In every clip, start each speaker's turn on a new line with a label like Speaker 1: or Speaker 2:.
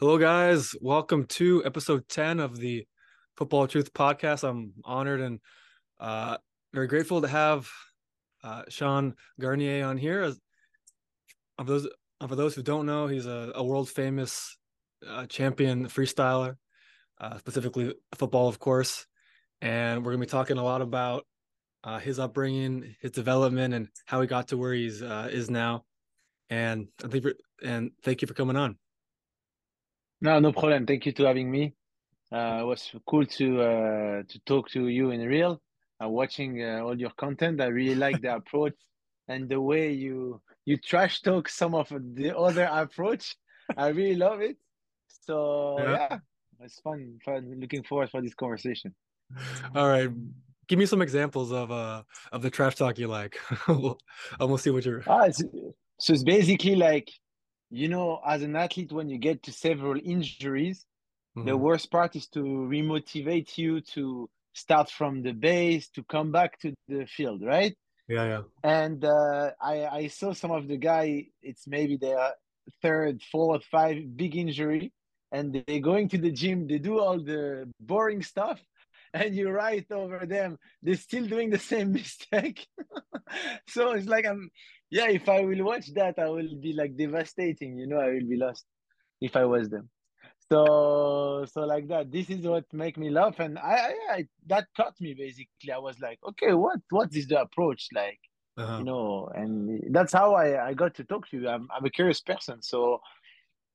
Speaker 1: Hello, guys. Welcome to episode 10 of the Football Truth podcast. I'm honored and uh, very grateful to have uh, Sean Garnier on here. As, of those, for those who don't know, he's a, a world famous uh, champion freestyler, uh, specifically football, of course. And we're going to be talking a lot about uh, his upbringing, his development, and how he got to where he's uh, is now. And I think, and thank you for coming on.
Speaker 2: No, no problem. Thank you to having me. Uh, it was cool to uh, to talk to you in real. Uh, watching uh, all your content, I really like the approach and the way you you trash talk some of the other approach. I really love it. So yeah. yeah, it's fun. Fun. Looking forward for this conversation.
Speaker 1: All right, give me some examples of uh of the trash talk you like. we'll, we'll see what you're.
Speaker 2: Ah, so it's basically like you know, as an athlete, when you get to several injuries, mm-hmm. the worst part is to remotivate you to start from the base to come back to the field, right?
Speaker 1: Yeah, yeah.
Speaker 2: And uh, I I saw some of the guy. It's maybe their third, fourth, five big injury, and they're going to the gym. They do all the boring stuff, and you write over them. They're still doing the same mistake. so it's like I'm yeah, if I will watch that, I will be like devastating. You know, I will be lost if I was them. So, so like that. This is what make me laugh, and I, I, I that caught me basically. I was like, okay, what, what is the approach like? Uh-huh. You know, and that's how I, I got to talk to you. I'm, I'm a curious person, so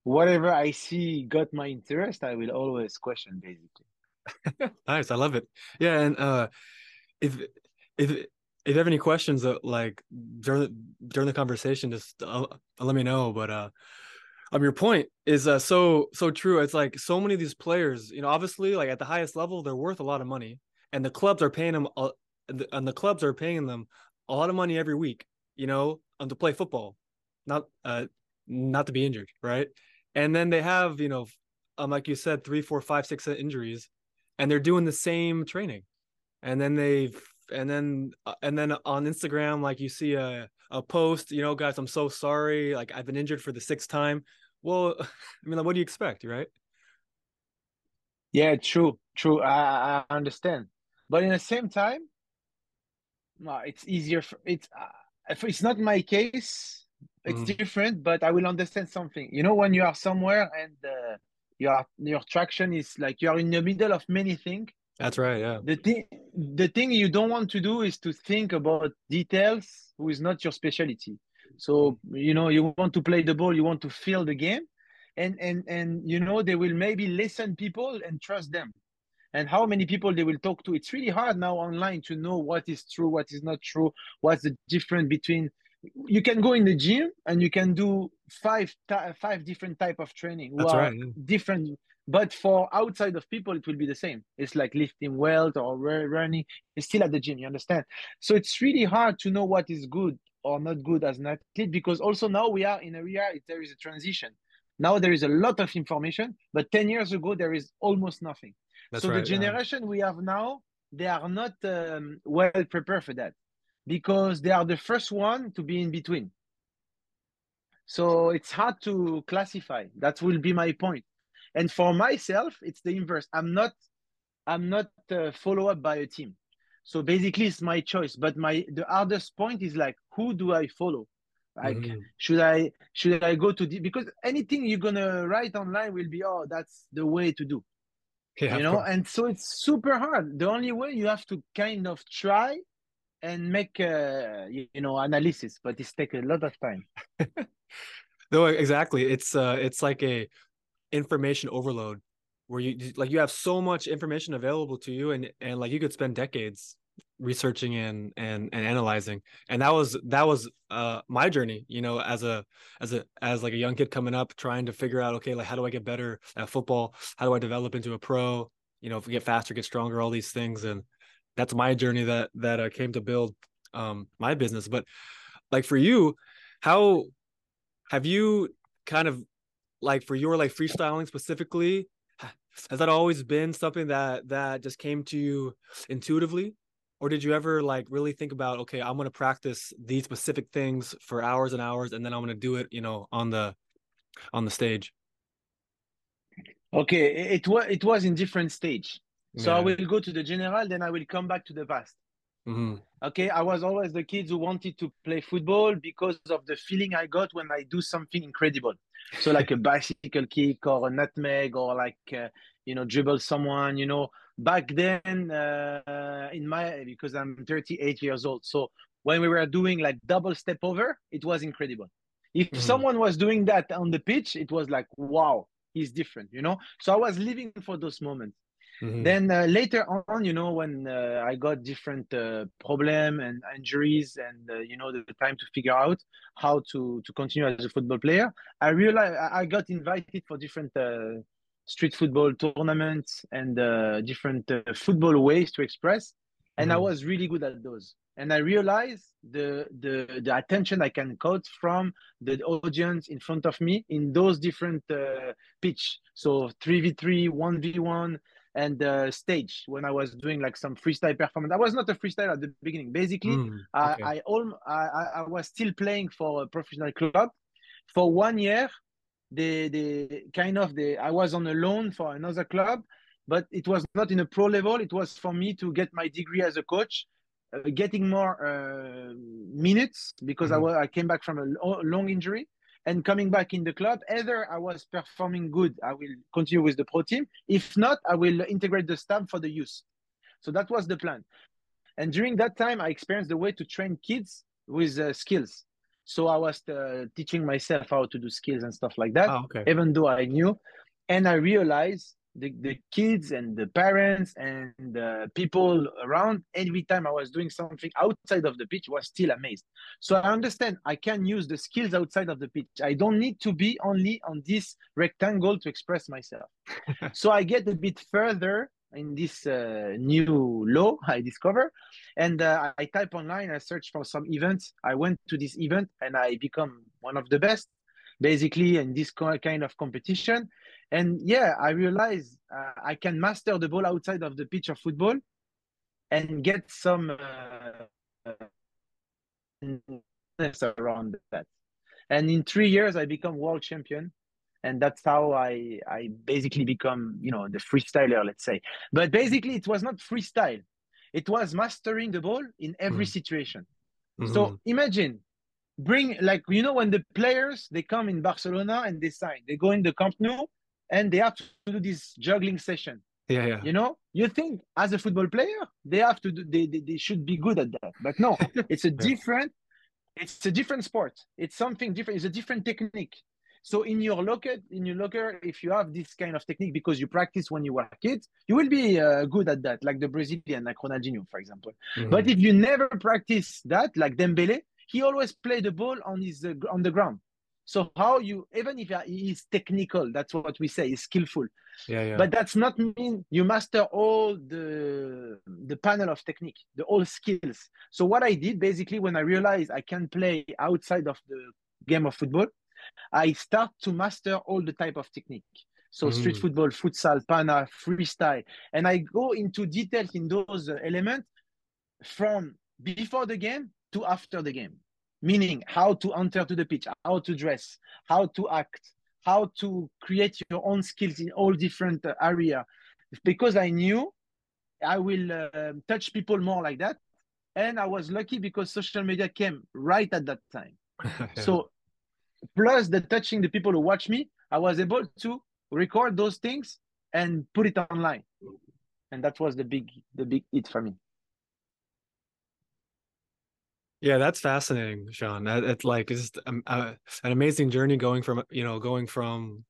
Speaker 2: whatever I see got my interest, I will always question basically.
Speaker 1: nice, I love it. Yeah, and uh, if if if you have any questions uh, like during the, during the conversation just uh, let me know but uh um your point is uh so so true. It's like so many of these players you know obviously like at the highest level they're worth a lot of money and the clubs are paying them uh, and the clubs are paying them a lot of money every week you know um, to play football not uh not to be injured right? And then they have you know um like you said three four five six injuries and they're doing the same training and then they've and then uh, and then on Instagram, like you see a a post, you know, guys, I'm so sorry. Like I've been injured for the sixth time. Well, I mean, like, what do you expect, right?
Speaker 2: Yeah, true, true. I, I understand, but in the same time, no, it's easier. For, it's uh, if it's not my case, it's mm. different. But I will understand something. You know, when you are somewhere and uh, your your traction is like you are in the middle of many things
Speaker 1: that's right. Yeah.
Speaker 2: The thing, the thing you don't want to do is to think about details who is not your specialty. So you know you want to play the ball, you want to feel the game, and and and you know they will maybe listen people and trust them. And how many people they will talk to? It's really hard now online to know what is true, what is not true, what's the difference between. You can go in the gym and you can do five five different type of training.
Speaker 1: That's right.
Speaker 2: Different but for outside of people, it will be the same. It's like lifting weight or running. It's still at the gym. You understand? So it's really hard to know what is good or not good as an athlete because also now we are in a area. There is a transition. Now there is a lot of information, but ten years ago there is almost nothing. That's so right, the generation yeah. we have now, they are not um, well prepared for that because they are the first one to be in between. So it's hard to classify. That will be my point and for myself, it's the inverse. I'm not I'm not uh, follow up by a team. So basically, it's my choice. But my the hardest point is like, who do I follow? Like, mm-hmm. should I should I go to the because anything you're gonna write online will be oh that's the way to do, yeah, you know. And so it's super hard. The only way you have to kind of try and make uh, you, you know analysis, but it's take a lot of time.
Speaker 1: no, exactly. It's uh, it's like a information overload where you like you have so much information available to you and and like you could spend decades researching and and and analyzing. And that was that was uh my journey you know as a as a as like a young kid coming up trying to figure out okay like how do i get better at football? How do i develop into a pro? You know get faster get stronger all these things. And that's my journey that that uh, came to build um my business. But like for you how have you kind of like for your like freestyling specifically has that always been something that that just came to you intuitively or did you ever like really think about okay i'm going to practice these specific things for hours and hours and then i'm going to do it you know on the on the stage
Speaker 2: Okay, it was it was in different stage. So
Speaker 1: Yeah.
Speaker 2: I will go to the general, then I will come back to the past.
Speaker 1: Mhm.
Speaker 2: Okay, I was always the kid who wanted to play football because of the feeling I got when I do something incredible. So like a bicycle kick or a nutmeg or like uh, you know dribble someone. You know, back then uh, in my because I'm 38 years old. So when we were doing like double step over, it was incredible. If
Speaker 1: Mhm.
Speaker 2: someone was doing that on the pitch, it was like wow, he's different. You know. So I was living for those moments
Speaker 1: Mhm.
Speaker 2: then uh, later on you know when uh, i got different uh, problem and injuries and uh, you know the, time to figure out how to to continue as a football player i realized i I got invited for different uh, street football tournaments and uh, different uh, football ways to express and i
Speaker 1: Mhm.
Speaker 2: was really good at those and i realized the the the attention i can cut from the audience in front of me in those different uh, pitch so 3v3 1v1 and uh, stage when I was doing like some freestyle performance. I was not a freestyle at the beginning. Basically,
Speaker 1: Mm,
Speaker 2: I
Speaker 1: okay.
Speaker 2: I, all, I I was still playing for a professional club for one year. The they kind of they I was on a loan for another club, but it was not in a pro level. It was for me to get my degree as a coach. Uh, getting more uh, minutes because I,
Speaker 1: Mhm.
Speaker 2: I came back from a long injury and coming back in the club, either I was performing good, I will continue with the pro team. If not, I will integrate the staff for the youth. So that was the plan. And during that time, I experienced the way to train kids with uh, skills. So I was uh, teaching myself how to do skills and stuff like that,
Speaker 1: Oh, okay.
Speaker 2: even though I knew. And I realized the, the kids and the parents and the people around, every time I was doing something outside of the pitch, was still amazed. So I understand I can use the skills outside of the pitch. I don't need to be only on this rectangle to express myself. so I get a bit further in this uh, new law I discover, and uh, I type online. I search for some events. I went to this event and I become one of the best, basically, in this kind of competition. And yeah, I realize uh, I can master the ball outside of the pitch of football, and get some uh, around that. And in three years, I become world champion and that's how I I basically become you know the freestyler, let's say. But basically, it was not freestyle; it was mastering the ball in every
Speaker 1: Mm.
Speaker 2: situation.
Speaker 1: Mhm.
Speaker 2: So imagine bring like you know when the players they come in Barcelona and they sign, they go in the Camp Nou and they have to do this juggling session.
Speaker 1: yeah, yeah.
Speaker 2: You know, you think as a football player they have to do they they, they should be good at that, but no, it's a different it's a different sport. It's something different. It's a different technique. So in your locker, in your locker, if you have this kind of technique because you practice when you were kids, you will be uh, good at that, like the Brazilian, like Ronaldinho, for example.
Speaker 1: Mhm.
Speaker 2: But if you never practice that, like Dembele, he always play the ball on his uh, on the ground. So how you even if he is technical, that's what we say, is skillful.
Speaker 1: yeah, yeah.
Speaker 2: But that's not mean you master all the the panel of technique, the all skills. So what I did basically when I realized I can play outside of the game of football, I start to master all the type of technique. So street
Speaker 1: Mhm.
Speaker 2: football, futsal, panna, freestyle, and I go into details in those elements from before the game to after the game. Meaning how to enter to the pitch, how to dress, how to act, how to create your own skills in all different uh, area. Because I knew I will uh, touch people more like that, and I was lucky because social media came right at that time. So plus the touching the people who watch me, I was able to record those things and put it online. And that was the big the big hit for me.
Speaker 1: Yeah, that's fascinating, Sean. It's like it's just um, uh, an amazing journey going from you know going from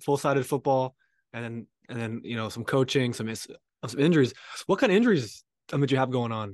Speaker 1: full-sided football and then and then you know some coaching, some some injuries. What kind of injuries um, did you have going on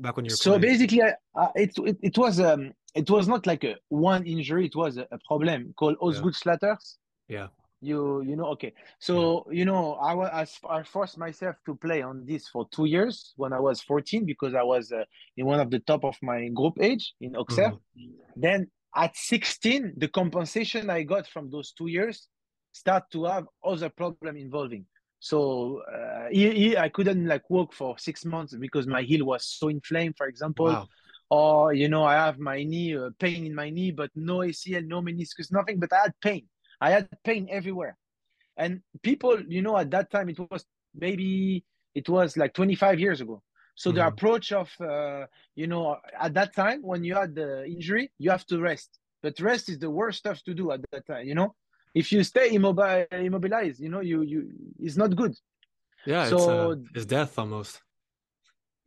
Speaker 1: back when you were
Speaker 2: So
Speaker 1: playing?
Speaker 2: basically, I, uh, it, it it was um it was not like a one injury. It was a, a problem called Osgood-Schlatters.
Speaker 1: Yeah.
Speaker 2: You you know okay. So you know I was I, forced myself to play on this for two years when I was 14 because I was uh, in one of the top of my group age in Auxerre.
Speaker 1: Mhm.
Speaker 2: Then at 16, the compensation I got from those two years start to have other problem involving. So uh, he, he- I couldn't like walk for six months because my heel was so inflamed, for example.
Speaker 1: Wow.
Speaker 2: Or you know, I have my knee uh, pain in my knee, but no ACL, no meniscus, nothing. But I had pain. I had pain everywhere. and people you know at that time it was maybe it was like 25 years ago. So mm-hmm. the approach of uh, you know at that time when you had the injury you have to rest. But rest is the worst stuff to do at that time you know? If you stay immobile immobilized you know you you it's not good.
Speaker 1: Yeah so it's, uh, it's death almost.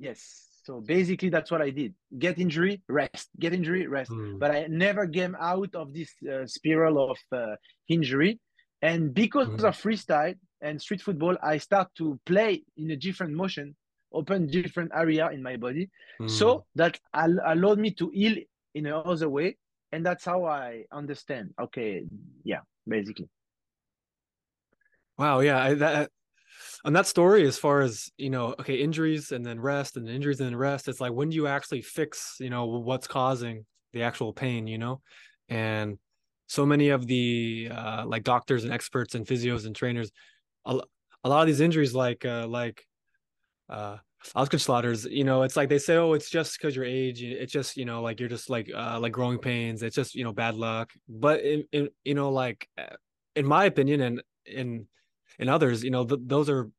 Speaker 2: Yes so basically that's what i did. Get injury rest. Get injury rest. Mm. but i never came out of this uh, spiral of uh, injury. And because mm. of freestyle and street football i start to play in a different motion open different area in my body. Mm. so that allowed me to heal in another way. And that's how i understand. Okay. Yeah basically.
Speaker 1: Wow. Yeah. I, that on that story as far as you know okay injuries and then rest and injuries and then rest it's like when do you actually fix you know what's causing the actual pain you know and so many of the uh, like doctors and experts and physios and trainers a, a lot of these injuries like uh, like uh Osgood-Schlatters, you know, it's like they say, oh, it's just because your age. It's just, you know, like you're just like uh like growing pains. It's just, you know, bad luck. But in, in you know, like uh, in my opinion and in in others, you know, th- those are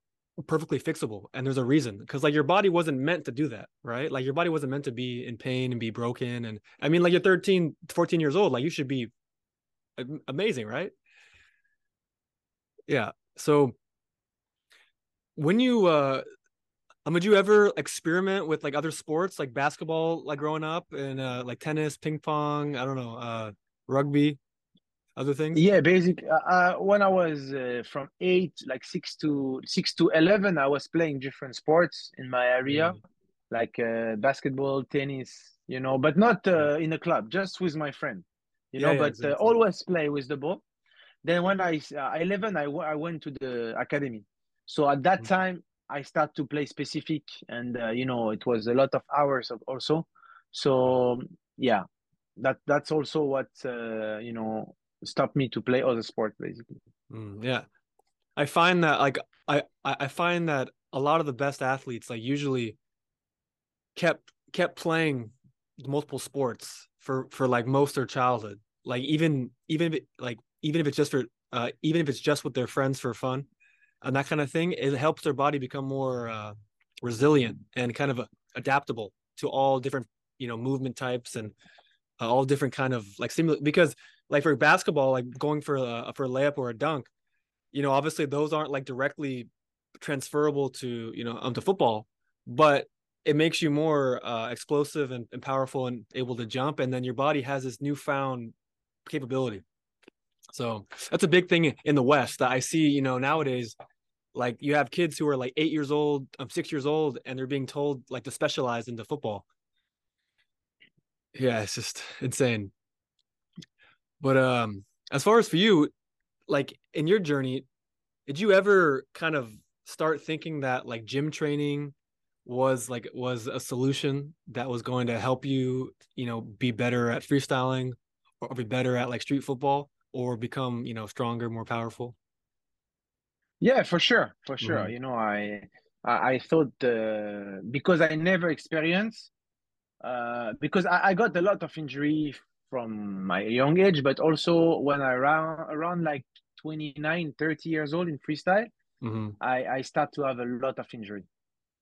Speaker 1: perfectly fixable and there's a reason because like your body wasn't meant to do that right? Like your body wasn't meant to be in pain and be broken and i mean like you're 13 14 years old like you should be amazing right? Yeah so when you uh um, would you ever experiment with like other sports like basketball like growing up and uh like tennis ping pong i don't know uh rugby other things
Speaker 2: yeah basic uh, uh, when i was uh, from 8 like 6 to 6 to 11 i was playing different sports in my area mm. like uh, basketball tennis you know but not uh, in a club just with my friend you yeah, know yeah, but uh, exactly. always play with the ball then when i uh, 11 I, w- I went to the academy so at that mm. time i start to play specific and you know it was a lot of hours of also so yeah that that's also what you know stop me to play other sports basically.
Speaker 1: Mm, yeah. I find that like i i find that a lot of the best athletes like usually kept kept playing multiple sports for for like most their childhood. Like even even if it, like even if it's just for uh even if it's just with their friends for fun and that kind of thing it helps their body become more uh resilient and kind of adaptable to all different you know movement types and uh, all different kind of like stimulus because like for basketball, like going for a for a layup or a dunk, you know, obviously those aren't like directly transferable to you know onto football, but it makes you more uh, explosive and, and powerful and able to jump, and then your body has this newfound capability. So that's a big thing in the West that I see. You know, nowadays, like you have kids who are like eight years old, um, six years old, and they're being told like to specialize into football. Yeah, it's just insane. But um, as far as for you, like in your journey, did you ever kind of start thinking that like gym training was like was a solution that was going to help you, you know, be better at freestyling or be better at like street football or become, you know, stronger, more powerful?
Speaker 2: Yeah, for sure, for sure. Mm-hmm. You know, I I, thought uh, because I never experienced uh, because I, I got a lot of injury from my young age, but also when I around around like 29, 30 years old in freestyle, mm-hmm. I, I start to have a lot of injury.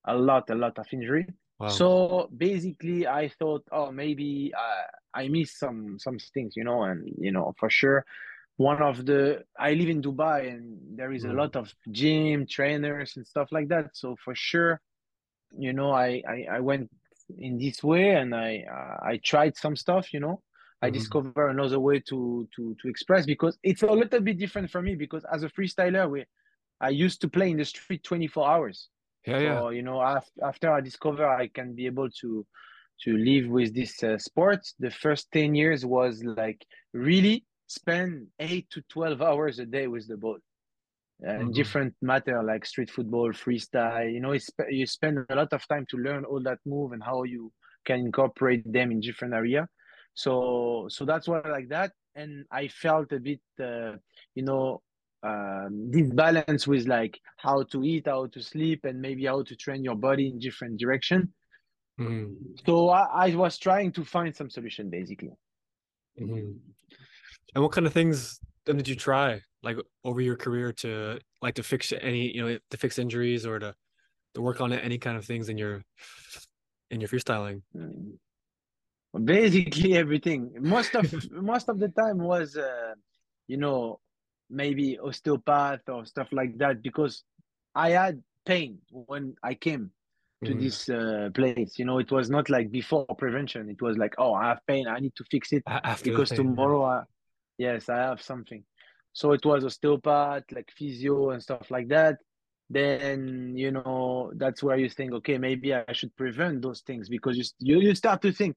Speaker 2: A lot, a lot of injury. Wow. So basically I thought, oh maybe uh, I missed some some things, you know, and you know, for sure one of the I live in Dubai and there is mm. a lot of gym trainers and stuff like that. So for sure, you know, I I, I went in this way and I uh, I tried some stuff, you know, I mm-hmm. discover another way to to to express because it's a little bit different for me because as a freestyler, we I used to play in the street 24 hours.
Speaker 1: Yeah, yeah.
Speaker 2: You know, after, after I discover I can be able to to live with this uh, sport, the first 10 years was like really spend 8 to 12 hours a day with the ball. And mm-hmm. different matter like street football, freestyle, you know, you spend a lot of time to learn all that move and how you can incorporate them in different area so so that's why I like that and i felt a bit uh, you know um, this balance with like how to eat how to sleep and maybe how to train your body in different direction mm-hmm. so I, I, was trying to find some solution basically
Speaker 1: mm-hmm. and what kind of things then did you try like over your career to like to fix any you know to fix injuries or to to work on any kind of things in your in your freestyling?
Speaker 2: Basically everything. Most of most of the time was uh, you know maybe osteopath or stuff like that because I had pain when I came to mm. this uh, place. You know, it was not like before prevention. It was like, oh, I have pain. I need to fix it
Speaker 1: After
Speaker 2: because
Speaker 1: pain,
Speaker 2: tomorrow, I, yes, I have something. So it was osteopath, like physio and stuff like that. Then you know that's where you think, okay, maybe I should prevent those things because you you, you start to think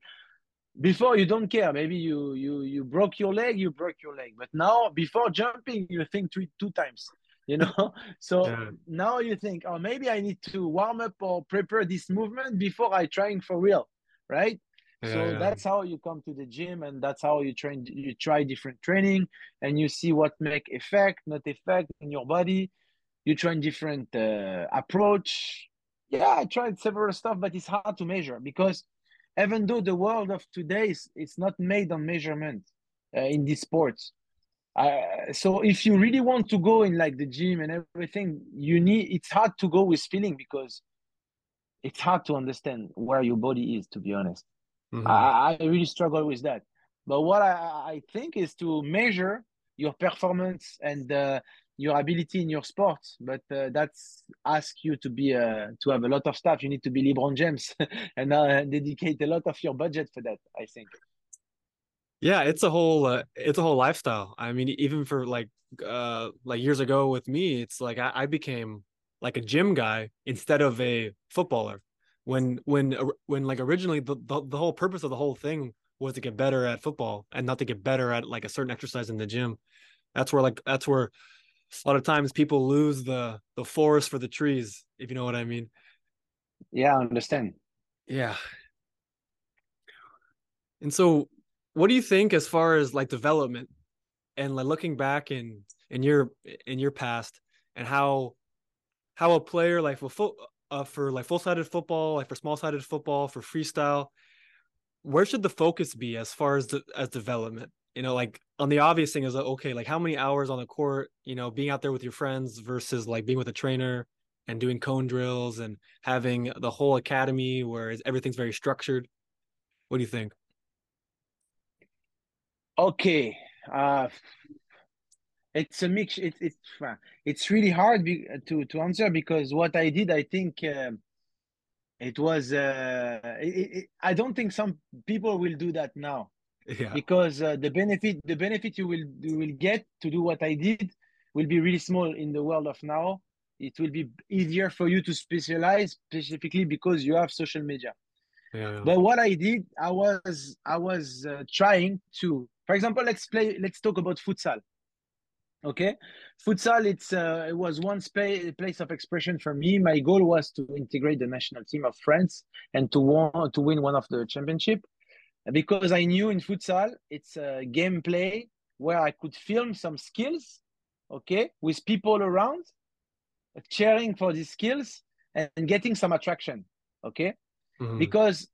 Speaker 2: before you don't care. Maybe you you you broke your leg, you broke your leg, but now before jumping, you think three two times you know so yeah. now you think oh maybe i need to warm up or prepare this movement before i trying for real right yeah, so yeah. that's how you come to the gym and that's how you train you try different training and you see what make effect not effect in your body you try different uh, approach yeah i tried several stuff but it's hard to measure because even though the world of today is it's not made on measurement uh, in these sports uh, so if you really want to go in like the gym and everything, you need. It's hard to go with feeling because it's hard to understand where your body is. To be honest, mm-hmm. I, I really struggle with that. But what I, I think is to measure your performance and uh, your ability in your sport. But uh, that's ask you to be uh, to have a lot of stuff. You need to be LeBron James and uh, dedicate a lot of your budget for that. I think.
Speaker 1: Yeah, it's a whole uh, it's a whole lifestyle. I mean, even for like uh like years ago with me, it's like I, I became like a gym guy instead of a footballer. When when when like originally the, the the whole purpose of the whole thing was to get better at football and not to get better at like a certain exercise in the gym. That's where like that's where a lot of times people lose the the forest for the trees, if you know what I mean.
Speaker 2: Yeah, I understand.
Speaker 1: Yeah. And so what do you think as far as like development and like looking back in in your in your past and how how a player like for full uh, for like full sided football, like for small sided football, for freestyle, where should the focus be as far as the, as development? You know, like on the obvious thing is like, okay, like how many hours on the court, you know, being out there with your friends versus like being with a trainer and doing cone drills and having the whole academy where everything's very structured. What do you think?
Speaker 2: Okay. Uh, it's a mix. It, it, it's really hard be, to, to answer because what I did, I think uh, it was, uh, it, it, I don't think some people will do that now.
Speaker 1: Yeah.
Speaker 2: Because uh, the benefit, the benefit you will you will get to do what I did will be really small in the world of now. It will be easier for you to specialize specifically because you have social media.
Speaker 1: Yeah.
Speaker 2: But what I did, I was I was uh, trying to for example, let's play. Let's talk about futsal. Okay, futsal. It's uh, it was one spa- place of expression for me. My goal was to integrate the national team of France and to want to win one of the championship, because I knew in futsal it's a gameplay where I could film some skills. Okay, with people around, cheering for these skills and getting some attraction. Okay, mm-hmm. because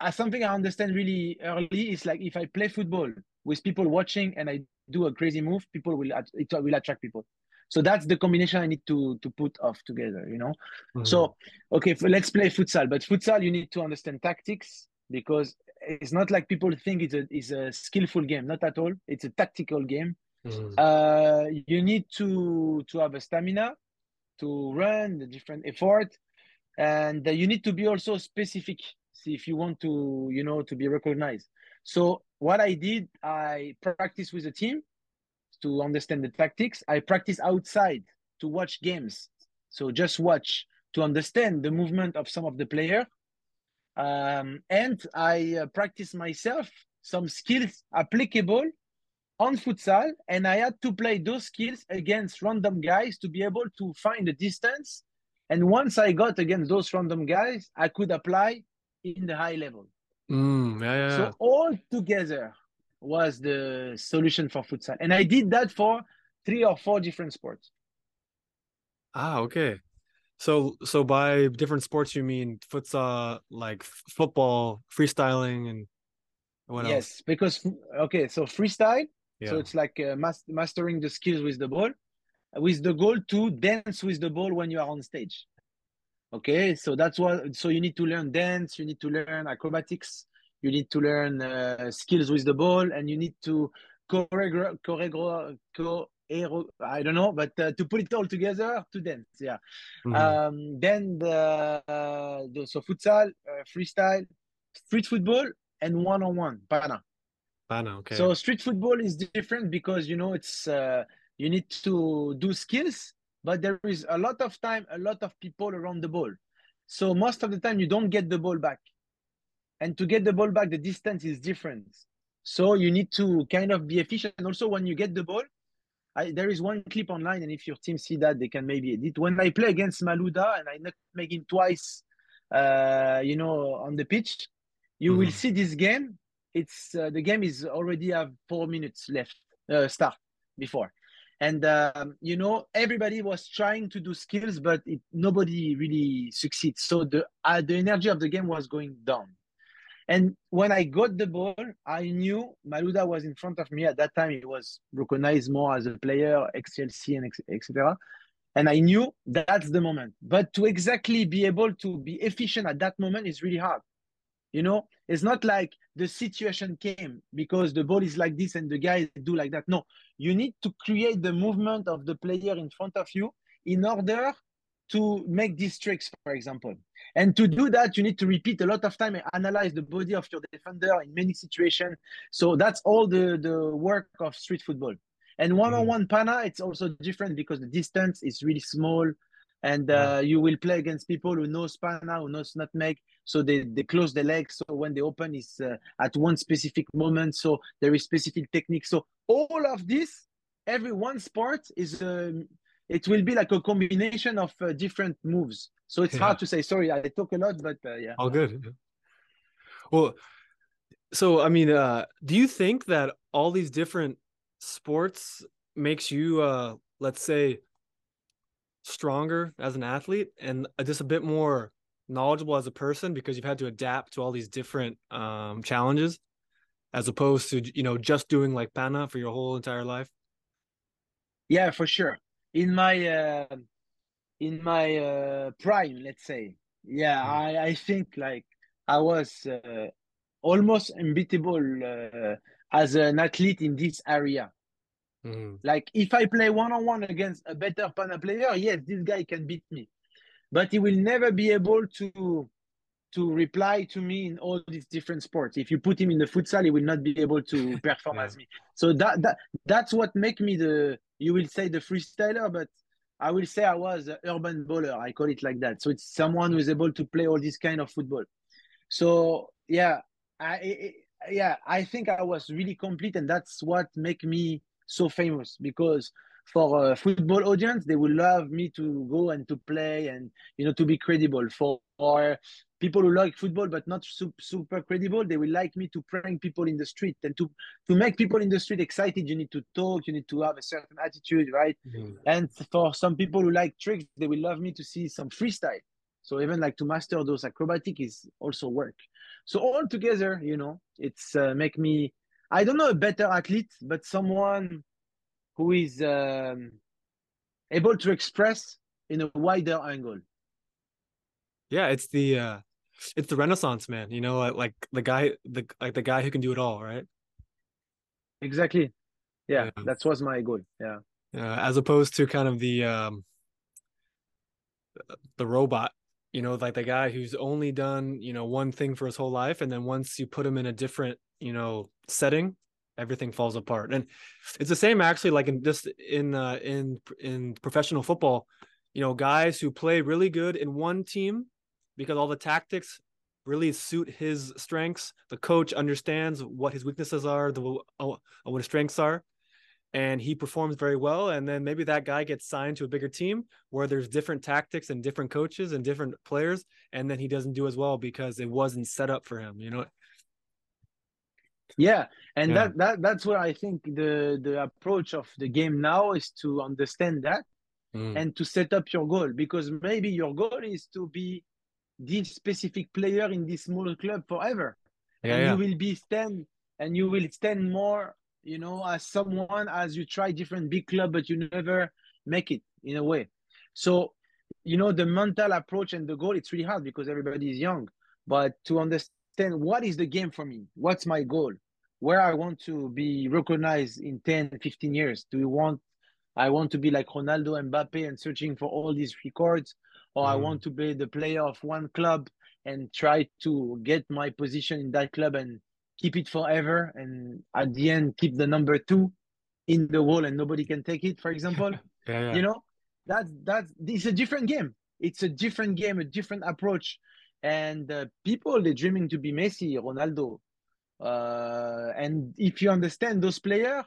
Speaker 2: uh, something I understand really early is like if I play football with people watching and I do a crazy move, people will it will attract people. So that's the combination I need to to put off together, you know. Mm-hmm. So okay, let's play futsal. But futsal, you need to understand tactics because it's not like people think it's a it's a skillful game. Not at all. It's a tactical game. Mm-hmm. Uh, you need to to have a stamina to run the different effort, and you need to be also specific. If you want to you know to be recognized. So what I did, I practiced with a team to understand the tactics. I practice outside to watch games. So just watch to understand the movement of some of the player. Um, and I uh, practice myself some skills applicable on futsal. And I had to play those skills against random guys to be able to find the distance. And once I got against those random guys, I could apply in the high level.
Speaker 1: Mm, yeah, yeah.
Speaker 2: So all together was the solution for futsal, and I did that for three or four different sports.
Speaker 1: Ah, okay. So, so by different sports, you mean futsal, like football, freestyling, and
Speaker 2: what else? Yes, because okay, so freestyle Yeah. So it's like uh, mas- mastering the skills with the ball, with the goal to dance with the ball when you are on stage. Okay, so that's what. So you need to learn dance, you need to learn acrobatics, you need to learn uh, skills with the ball, and you need to choreograph, choreograph, I don't know, but uh, to put it all together to dance. Yeah. Mm-hmm. Um, then the, uh, the so futsal, uh, freestyle, street football, and one-on-one panna.
Speaker 1: Panna, okay.
Speaker 2: So street football is different because you know it's uh, you need to do skills, but there is a lot of time, a lot of people around the ball. So most of the time you don't get the ball back, and to get the ball back, the distance is different. So you need to kind of be efficient. And also, when you get the ball, I, there is one clip online, and if your team see that, they can maybe edit. When I play against Malouda and I not make him twice, uh, you know, on the pitch, you mm. will see this game. It's uh, the game is already have four minutes left uh, start before, and um, you know everybody was trying to do skills, but it, nobody really succeeds. So the uh, the energy of the game was going down. And when I got the ball, I knew Malouda was in front of me. At that time, he was recognized more as a player, XLC and etc. And I knew that's the moment. But to exactly be able to be efficient at that moment is really hard. You know, it's not like the situation came because the ball is like this and the guys do like that. No, you need to create the movement of the player in front of you in order to make these tricks, for example. And to do that, you need to repeat a lot of time and analyze the body of your defender in many situations. So that's all the, the work of street football. And one-on-one panna, it's also different because the distance is really small, and uh, you will play against people who know panna, who knows nutmeg. So they, they close the legs. So when they open, is uh, at one specific moment. So there is specific technique. So all of this, every one sport is um, it will be like a combination of uh, different moves. So it's yeah. hard to say. Sorry, I talk a lot, but uh, yeah.
Speaker 1: All good. Well, so I mean, uh, do you think that all these different sports makes you, uh, let's say, stronger as an athlete and just a bit more knowledgeable as a person because you've had to adapt to all these different um, challenges, as opposed to you know just doing like panna for your whole entire life?
Speaker 2: Yeah, for sure in my uh, in my uh, prime, let's say. Yeah, mm. I I think like I was uh, almost unbeatable uh, as an athlete in this area. Mm. Like if I play one on one against a better panna player, yes, this guy can beat me, but he will never be able to to reply to me in all these different sports. If you put him in the futsal, he will not be able to perform yeah. as me. So that that that's what make me the you will say the freestyler, but I will say I was an urban baller. I call it like that. So it's someone who is able to play all this kind of football. So yeah, I it, yeah I think I was really complete, and that's what make me so famous because for a football audience they will love me to go and to play and you know to be credible for, for people who like football but not super, super credible they will like me to prank people in the street. And to to make people in the street excited you need to talk you need to have a certain attitude right? Mm-hmm. and for some people who like tricks they will love me to see some freestyle. So even like to master those acrobatic is also work. So all together you know it's uh, make me i don't know a better athlete but someone who is um, able to express in a wider angle
Speaker 1: yeah it's the uh it's the renaissance man you know like like the guy the like the guy who can do it all right?
Speaker 2: Exactly. Yeah, yeah. that was my goal yeah.
Speaker 1: Uh, as opposed to kind of the um the robot you know like the guy who's only done you know one thing for his whole life and then once you put him in a different you know setting everything falls apart. And it's the same actually like in just in uh in in professional football you know guys who play really good in one team because all the tactics really suit his strengths. The coach understands what his weaknesses are, the uh, what his strengths are, and he performs very well. And then maybe that guy gets signed to a bigger team where there's different tactics and different coaches and different players, and then he doesn't do as well because it wasn't set up for him. You know.
Speaker 2: Yeah, and yeah. that that that's what I think the the approach of the game now is to understand that mm. and to set up your goal because maybe your goal is to be this specific player in this small club forever. Yeah, and yeah. you will be stand and you will stand more you know, as someone as you try different big club, but you never make it in a way. So, you know, the mental approach and the goal, it's really hard because everybody is young. But to understand what is the game for me, what's my goal, where I want to be recognized in 10, 15 years. Do you want I want to be like Ronaldo Mbappe and searching for all these records, or mm. I want to be the player of one club and try to get my position in that club and keep it forever and at the end keep the number two in the wall and nobody can take it for example. Yeah, yeah. you know that's that's it's a different game. It's a different game a different approach. And uh, people they're dreaming to be messi ronaldo. Uh, and if you understand those players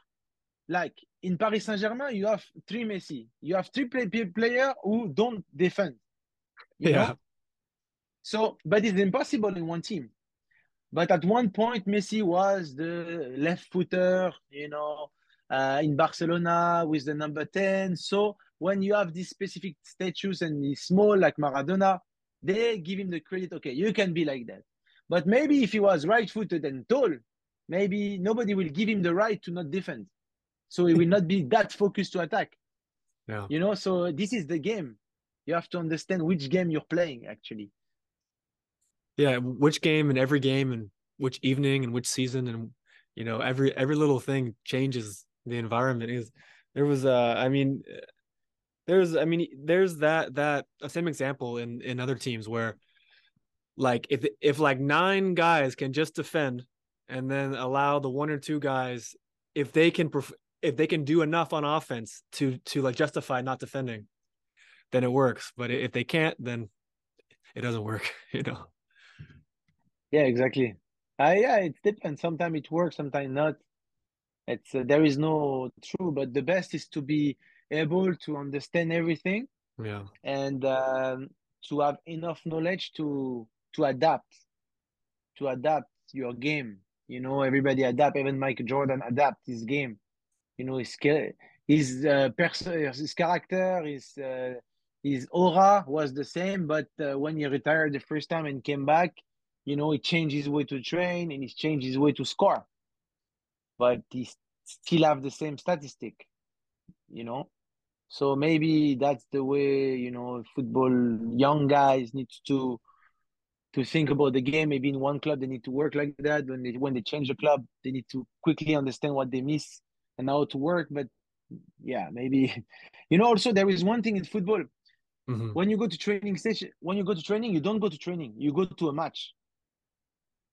Speaker 2: like in paris saint-germain you have three messi. You have three play- players who don't defend yeah know? so but it's impossible in one team but at one point, Messi was the left footer, you know, uh, in Barcelona with the number 10. So when you have these specific statues and he's small like Maradona, they give him the credit, okay, you can be like that. But maybe if he was right footed and tall, maybe nobody will give him the right to not defend. So he will not be that focused to attack. Yeah. You know, so this is the game. You have to understand which game you're playing actually.
Speaker 1: Yeah which game and every game and which evening and which season and you know every every little thing changes the environment. Is there was uh i mean there's i mean there's that that same example in in other teams where like if if like nine guys can just defend and then allow the one or two guys if they can if they can do enough on offense to to like justify not defending then it works but if they can't then it doesn't work you know
Speaker 2: yeah, exactly. Uh, yeah, it depends. Sometimes it works, sometimes not. It's uh, there is no true, but the best is to be able to understand everything.
Speaker 1: Yeah.
Speaker 2: And um, to have enough knowledge to to adapt, to adapt your game. You know, everybody adapt. Even Mike Jordan adapt his game. You know, his skill, his uh, pers- his character, his uh, his aura was the same, but uh, when he retired the first time and came back, you know, he changed his way to train and he changed his way to score. But he still have the same statistic, you know. So maybe that's the way, you know, football young guys need to to think about the game. Maybe in one club they need to work like that. When they when they change the club, they need to quickly understand what they miss and how to work. But yeah, maybe you know, also there is one thing in football. Mm-hmm. When you go to training station, when you go to training, you don't go to training, you go to a match.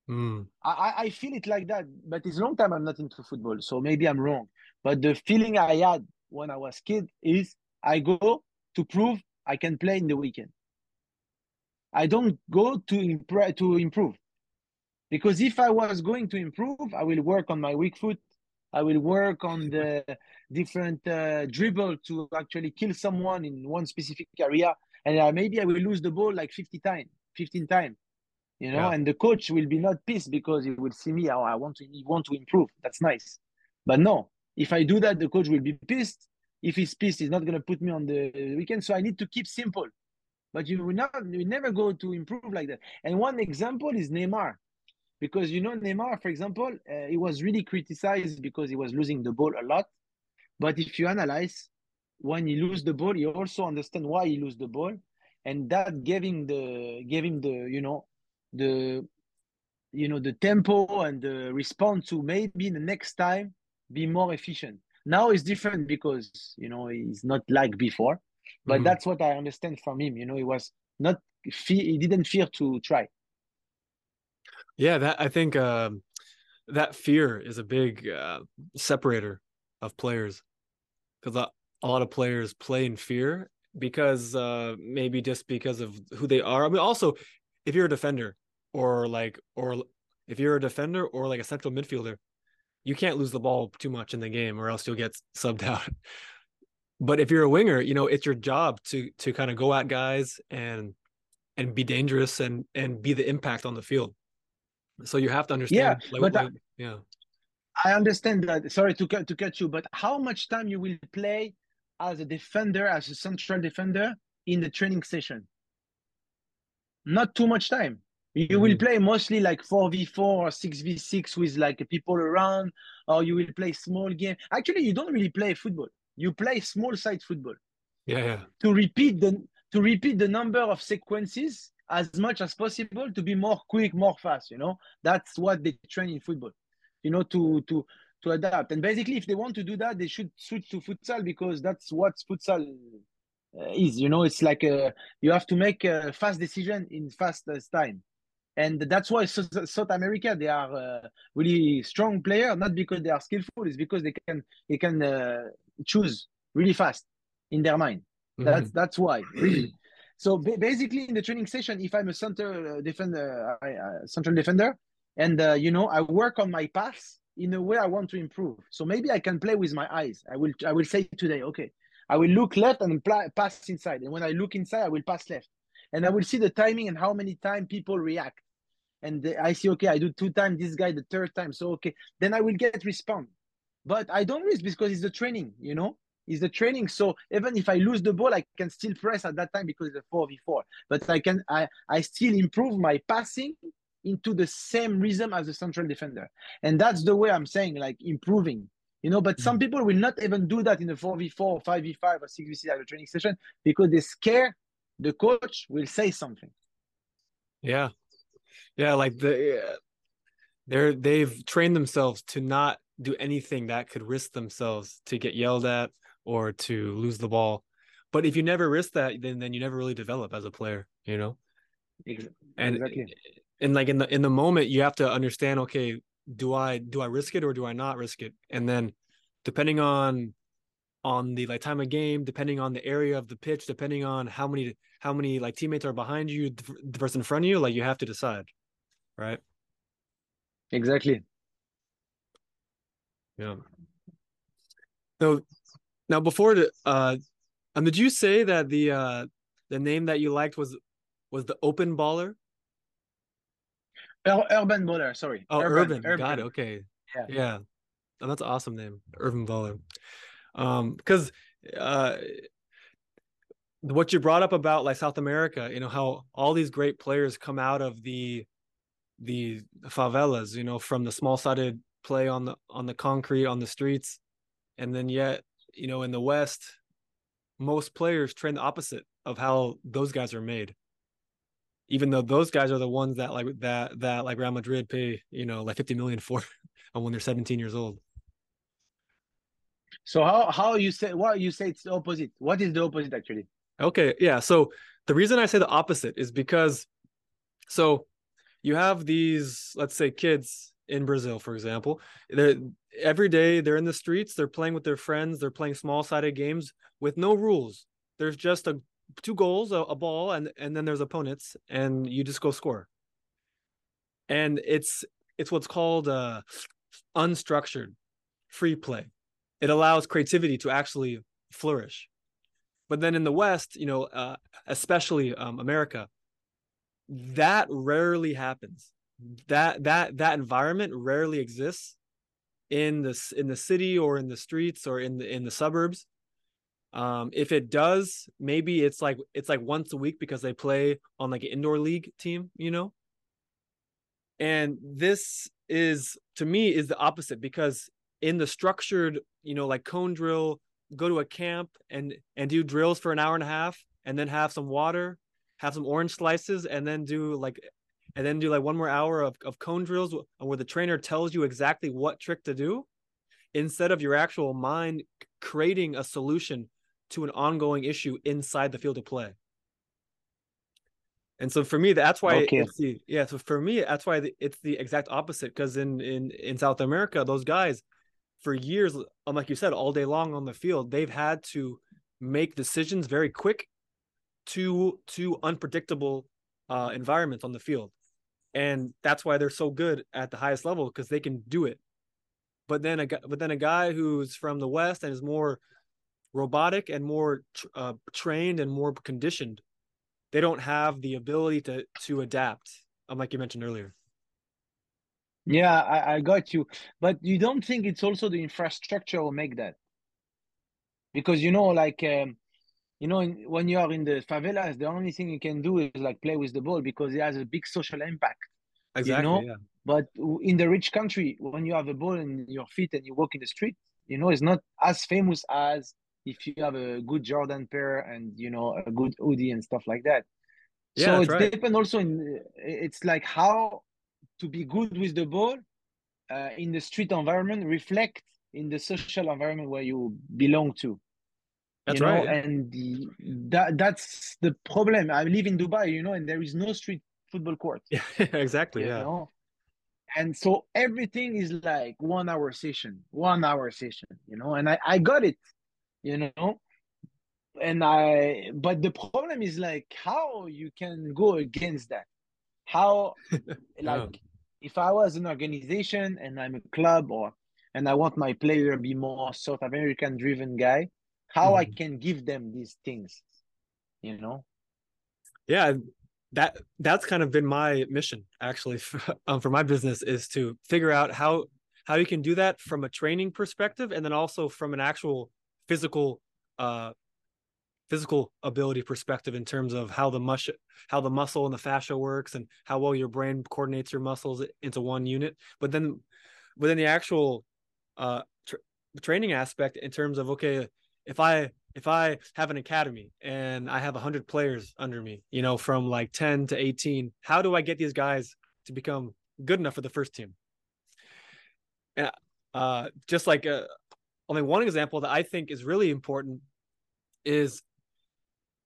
Speaker 2: Mm. I, I feel it like that, but it's a long time I'm not into football, so maybe I'm wrong. But the feeling I had when I was kid is I go to prove I can play in the weekend. I don't go to imp- to improve, because if I was going to improve, I will work on my weak foot. I will work on the different uh, dribble to actually kill someone in one specific area, and uh, maybe I will lose the ball like 50 times, 15 times you know, yeah. and the coach will be not pissed because he will see me. Oh, I want to, he want to improve. That's nice. But no, if I do that, the coach will be pissed. If he's pissed, he's not going to put me on the weekend. So I need to keep simple. But you will not, you never go to improve like that. And one example is Neymar, because you know Neymar, for example, uh, he was really criticized because he was losing the ball a lot. But if you analyze, when he lose the ball, you also understand why he lose the ball, and that gave him the gave him the you know the you know the tempo and the response to maybe the next time be more efficient. Now it's different because you know he's not like before. But mm-hmm. that's what i understand from him. You know he was not he didn't fear to try
Speaker 1: yeah that i think um, that fear is a big uh, separator of players because a, a lot of players play in fear because uh, maybe just because of who they are i mean also if you're a defender or like or if you're a defender or like a central midfielder, you can't lose the ball too much in the game or else you'll get subbed out. But if you're a winger, you know, it's your job to to kind of go at guys and and be dangerous and and be the impact on the field. So you have to understand.
Speaker 2: Yeah, like, but like, yeah. I understand that. Sorry to cut to cut you, but how much time you will play as a defender, as a central defender in the training session? not too much time You mm-hmm. will play mostly like 4v4 or 6v6 with like people around, or you will play small game. Actually, you don't really play football. You play small side football.
Speaker 1: Yeah, yeah.
Speaker 2: To repeat the to repeat the number of sequences as much as possible to be more quick, more fast. You know, that's what they train in football. You know, to to to adapt. And basically, if they want to do that, they should switch to futsal because that's what futsal uh, is. You know, it's like a, you have to make a fast decision in fastest time and that's why South America they are uh, really strong player, not because they are skillful, it's because they can they can uh, choose really fast in their mind. Mm-hmm. That's that's why really. So basically, in the training session, if I'm a center uh, defender, uh, central defender, and uh, you know I work on my pass in a way I want to improve. So maybe I can play with my eyes. I will I will say today, okay, I will look left and pass inside, and when I look inside, I will pass left, and I will see the timing and how many time people react and I see, okay, I do two times, this guy the third time. So, okay, then I will get respond. But I don't risk because it's the training, you know, it's the training. So even if I lose the ball, I can still press at that time because it's a 4v4. But I can, I, I still improve my passing into the same rhythm as a central defender. And that's the way I'm saying, like improving, you know. But mm-hmm. some people will not even do that in a 4v4, or 5v5, or 6v6 at a training session because they scare the coach will say something.
Speaker 1: Yeah, yeah, like the they're they've trained themselves to not do anything that could risk themselves to get yelled at or to lose the ball. But if you never risk that, then then you never really develop as a player, you know.
Speaker 2: Exactly.
Speaker 1: And and like in the in the moment, you have to understand. Okay, do I do I risk it or do I not risk it? And then, depending on on the like time of game, depending on the area of the pitch, depending on how many how many like teammates are behind you, the person in front of you, like you have to decide right?
Speaker 2: Exactly.
Speaker 1: Yeah. So now before the uh um did you say that the uh the name that you liked was was the open baller?
Speaker 2: Ur- urban baller, sorry.
Speaker 1: Oh, urban. urban. Got it. Okay. Yeah. Yeah. Oh, that's an awesome name. Urban baller. Um because uh what you brought up about like South America, you know, how all these great players come out of the the favelas, you know, from the small sided play on the on the concrete on the streets, and then yet, you know, in the West, most players train the opposite of how those guys are made. Even though those guys are the ones that like that that like Real Madrid pay, you know, like fifty million for when they're seventeen years old.
Speaker 2: So how how you say what you say it's the opposite? What is the opposite actually?
Speaker 1: Okay, yeah. So the reason I say the opposite is because so you have these, let's say, kids in Brazil, for example. They're every day they're in the streets, they're playing with their friends, they're playing small-sided games with no rules. There's just a two goals, a, a ball, and and then there's opponents, and you just go score. And it's it's what's called uh, unstructured free play. It allows creativity to actually flourish. But then in the West, you know, uh, especially um, America, that rarely happens that that that environment rarely exists in this in the city or in the streets or in the in the suburbs. Um if it does maybe it's like it's like once a week because they play on like an indoor league team you know? And this is to me is the opposite because in the structured you know like cone drill go to a camp and and do drills for an hour and a half and then have some water have some orange slices, and then do like and then do like one more hour of, of cone drills where the trainer tells you exactly what trick to do instead of your actual mind creating a solution to an ongoing issue inside the field of play. And so for me, that's why okay. it's the yeah. So for me, that's why it's the exact opposite. Because in in in South America, those guys, for years, um, like you said, all day long on the field, they've had to make decisions very quick two two unpredictable uh, environments on the field, and that's why they're so good at the highest level because they can do it. But then a but then a guy who's from the West and is more robotic and more uh, trained and more conditioned, they don't have the ability to to adapt. Um, like you mentioned earlier.
Speaker 2: Yeah, I, I got you, but you don't think it's also the infrastructure will make that? Because you know, like um, you know, when you are in the favelas, the only thing you can do is like play with the ball because it has a big social impact.
Speaker 1: Exactly.
Speaker 2: You know,
Speaker 1: yeah.
Speaker 2: but in the rich country, when you have a ball in your feet and you walk in the street, you know, it's not as famous as if you have a good Jordan pair and you know a good hoodie and stuff like that.
Speaker 1: Yeah,
Speaker 2: so it's
Speaker 1: right.
Speaker 2: depend also in it's like how to be good with the ball uh, in the street environment reflect in the social environment where you belong to.
Speaker 1: That's
Speaker 2: you know,
Speaker 1: right.
Speaker 2: And the, that that's the problem. I live in Dubai, you know, and there is no street football court.
Speaker 1: Yeah, exactly. Yeah.
Speaker 2: know? And so everything is like one hour session, one hour session, you know, and I, I got it, you know. And I but the problem is like how you can go against that. How like if I was an organization and I'm a club or and I want my player to be more South American driven guy, how mm-hmm. I can give them these things, you know?
Speaker 1: Yeah, that that's kind of been my mission actually for, um, for my business is to figure out how how you can do that from a training perspective and then also from an actual physical uh physical ability perspective in terms of how the mush how the muscle and the fascia works and how well your brain coordinates your muscles into one unit but then within the actual uh tra- training aspect in terms of okay if i if i have an academy and i have 100 players under me you know from like 10 to 18 how do i get these guys to become good enough for the first team and uh just like uh, only one example that i think is really important is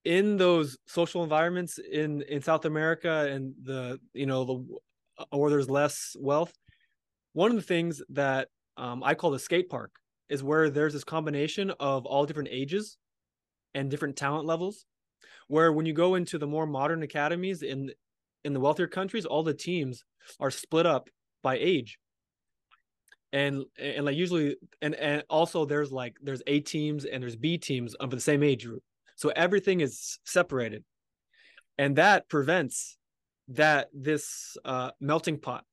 Speaker 1: in those social environments in in South America and the you know the or there's less wealth. One of the things that um, I call the skate park is where there's this combination of all different ages and different talent levels. Where when you go into the more modern academies in in the wealthier countries, all the teams are split up by age. And and like usually and and also there's like there's A teams and there's B teams of the same age group. So everything is separated. And that prevents that this uh, melting pot.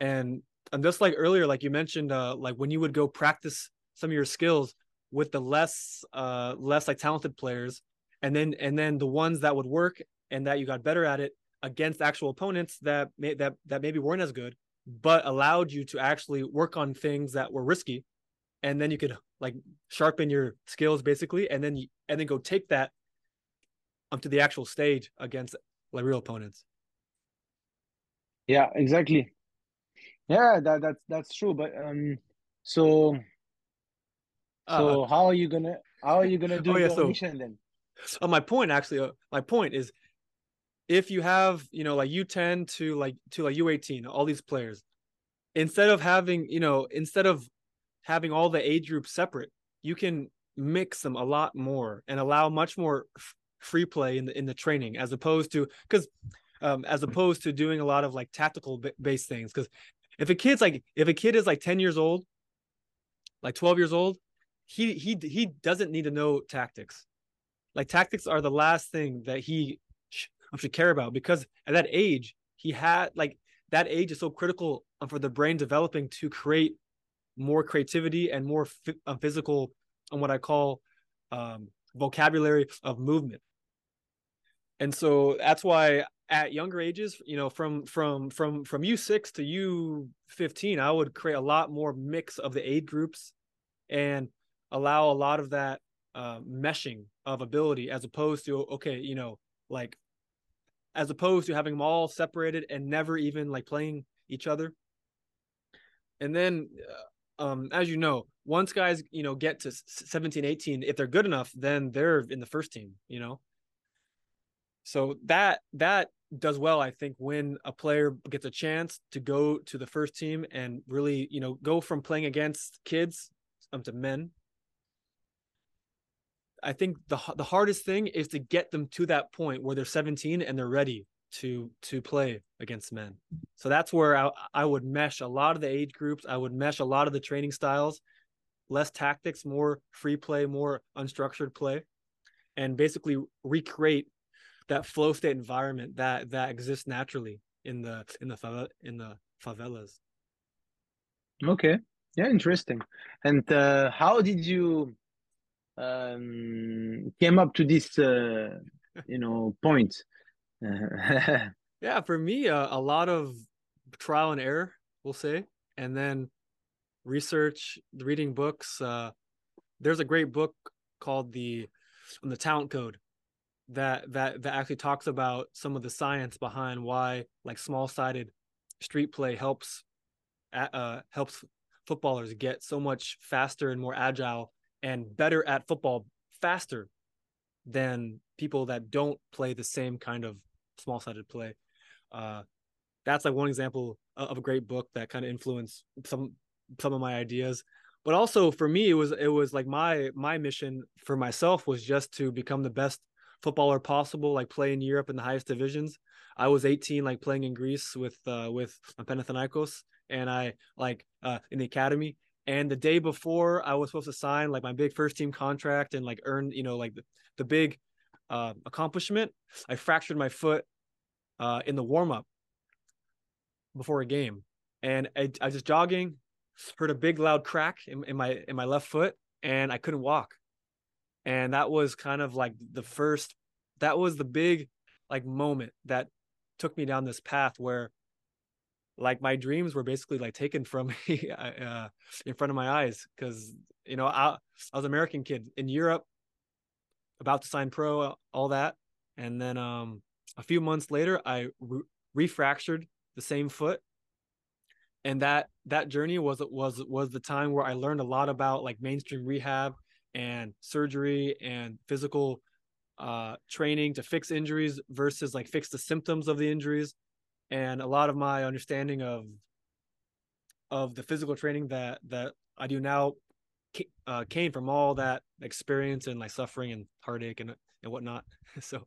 Speaker 1: And, and just like earlier, like you mentioned, uh, like when you would go practice some of your skills with the less uh, less like talented players, and then and then the ones that would work and that you got better at it against actual opponents that may, that that maybe weren't as good, but allowed you to actually work on things that were risky, and then you could like sharpen your skills basically, and then and then go take that onto the actual stage against like real opponents.
Speaker 2: Yeah, exactly. Yeah, that that's that's true. But um, so so uh, how are you gonna how are you gonna do oh, yeah, your so, mission then?
Speaker 1: So my point actually, uh, my point is, if you have you know like U10 to like to like U18, all these players, instead of having you know instead of having all the age groups separate, you can mix them a lot more and allow much more f- free play in the in the training as opposed to because um, as opposed to doing a lot of like tactical b- based things because if a kid's like if a kid is like 10 years old like 12 years old he he he doesn't need to know tactics like tactics are the last thing that he sh- should care about because at that age he had like that age is so critical for the brain developing to create more creativity and more uh, physical and what I call um, vocabulary of movement. And so that's why at younger ages, you know, from from from from U6 to U15, I would create a lot more mix of the age groups and allow a lot of that uh, meshing of ability as opposed to okay, you know, like as opposed to having them all separated and never even like playing each other. And then uh, um, as you know, once guys, you know, get to 17, 18, if they're good enough, then they're in the first team, you know? So that, that does well, I think, when a player gets a chance to go to the first team and really, you know, go from playing against kids um, to men. I think the the hardest thing is to get them to that point where they're 17 and they're ready to to play against men. So that's where I, I would mesh a lot of the age groups. I would mesh a lot of the training styles, less tactics, more free play, more unstructured play, and basically recreate that flow state environment that that exists naturally in the in the favela, in the favelas.
Speaker 2: Okay, yeah, interesting. And uh, how did you um, came up to this, uh, you know, point?
Speaker 1: yeah, for me, uh, a lot of trial and error, we'll say, and then research, reading books. Uh, there's a great book called the the Talent Code that that that actually talks about some of the science behind why like small sided street play helps uh, helps footballers get so much faster and more agile and better at football faster than people that don't play the same kind of small sided play. Uh, that's like one example of a great book that kind of influenced some some of my ideas. But also for me, it was it was like my my mission for myself was just to become the best footballer possible, like play in Europe in the highest divisions. I was 18, like playing in Greece with uh, with Panathinaikos, and I like uh, in the academy. And the day before I was supposed to sign like my big first team contract and like earn, you know, like the, the big uh, accomplishment, I fractured my foot uh, in the warm up before a game, and I, I was just jogging, heard a big loud crack in, in my in my left foot, and I couldn't walk. And that was kind of like the first that was the big like moment that took me down this path where like my dreams were basically like taken from me uh, in front of my eyes because you know I, I was an american kid in europe about to sign pro all that and then um a few months later i re- refractured the same foot and that that journey was was was the time where i learned a lot about like mainstream rehab and surgery and physical uh, training to fix injuries versus like fix the symptoms of the injuries and a lot of my understanding of of the physical training that that I do now uh, came from all that experience and like suffering and heartache and and whatnot. so,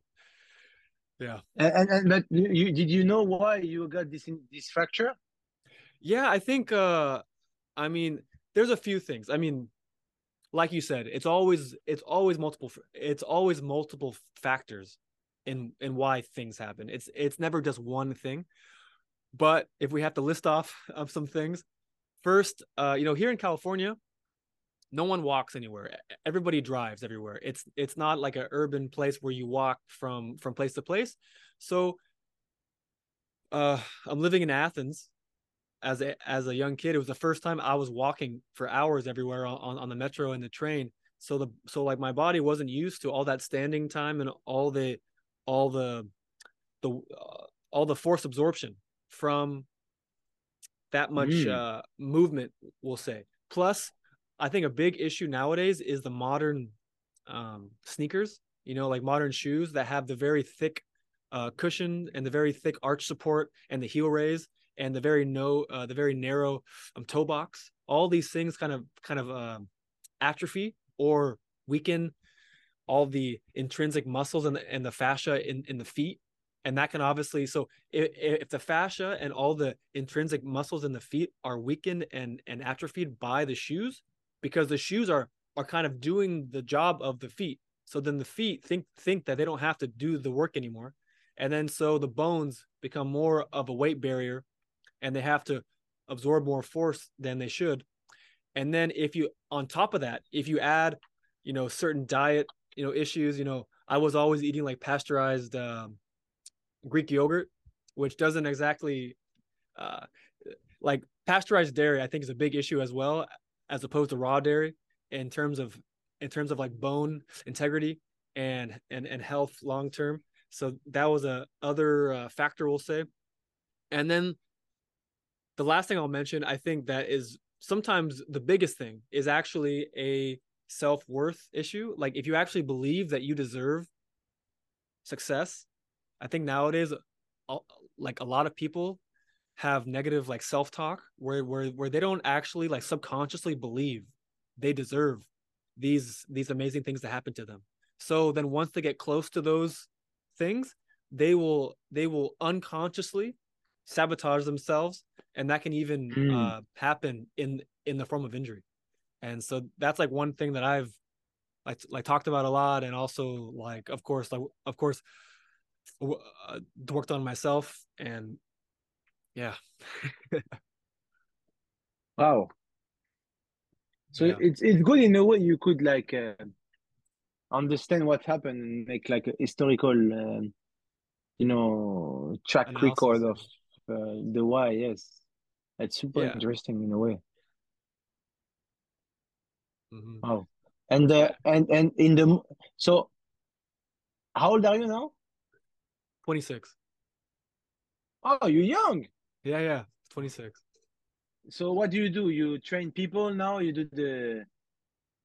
Speaker 1: yeah.
Speaker 2: And, and but you did you know why you got this this fracture?
Speaker 1: Yeah, I think. uh I mean, there's a few things. I mean, like you said, it's always it's always multiple it's always multiple factors in in why things happen. It's it's never just one thing. But if we have to list off of some things, first, uh, you know, here in California, no one walks anywhere. Everybody drives everywhere. It's it's not like an urban place where you walk from from place to place. So uh, I'm living in Athens as a as a young kid, it was the first time I was walking for hours everywhere on, on the metro and the train. So the so like my body wasn't used to all that standing time and all the all the the uh, all the force absorption from that much mm. uh, movement. We'll say. Plus, I think a big issue nowadays is the modern um, sneakers. You know, like modern shoes that have the very thick uh, cushion and the very thick arch support and the heel raise and the very no uh, the very narrow um, toe box all these things kind of kind of um, atrophy or weaken all the intrinsic muscles and the, and the fascia in, in the feet. And that can obviously so if, if the fascia and all the intrinsic muscles in the feet are weakened and and atrophied by the shoes because the shoes are are kind of doing the job of the feet. So then the feet think think that they don't have to do the work anymore. And then so the bones become more of a weight barrier and they have to absorb more force than they should. And then if you on top of that, if you add, you know, certain diet, you know, issues, you know, I was always eating like pasteurized um, Greek yogurt, which doesn't exactly uh, like pasteurized dairy. I think is a big issue as well, as opposed to raw dairy in terms of in terms of like bone integrity and and and health long term. So that was a other uh, factor we'll say. And then the last thing I'll mention, I think that is sometimes the biggest thing is actually a self worth issue. Like if you actually believe that you deserve success, I think nowadays, like a lot of people have negative like self talk where where where they don't actually like subconsciously believe they deserve these these amazing things that happen to them. So then once they get close to those things, they will they will unconsciously sabotage themselves and that can even mm. uh, happen in in the form of injury and so that's like one thing that i've like like talked about a lot and also like of course like of course uh, worked on myself and yeah
Speaker 2: wow so yeah. it's it's good in a way you could like uh, understand what happened and make like a historical, um, you know, track
Speaker 1: Analysis,
Speaker 2: record of uh, the why. Yes, it's super
Speaker 1: Yeah.
Speaker 2: interesting in a way.
Speaker 1: Mhm.
Speaker 2: Wow. And uh, and and in the so, how old are you now?
Speaker 1: 26.
Speaker 2: Oh, you're young.
Speaker 1: Yeah, yeah. 26.
Speaker 2: So what do you do? You train people now? You do the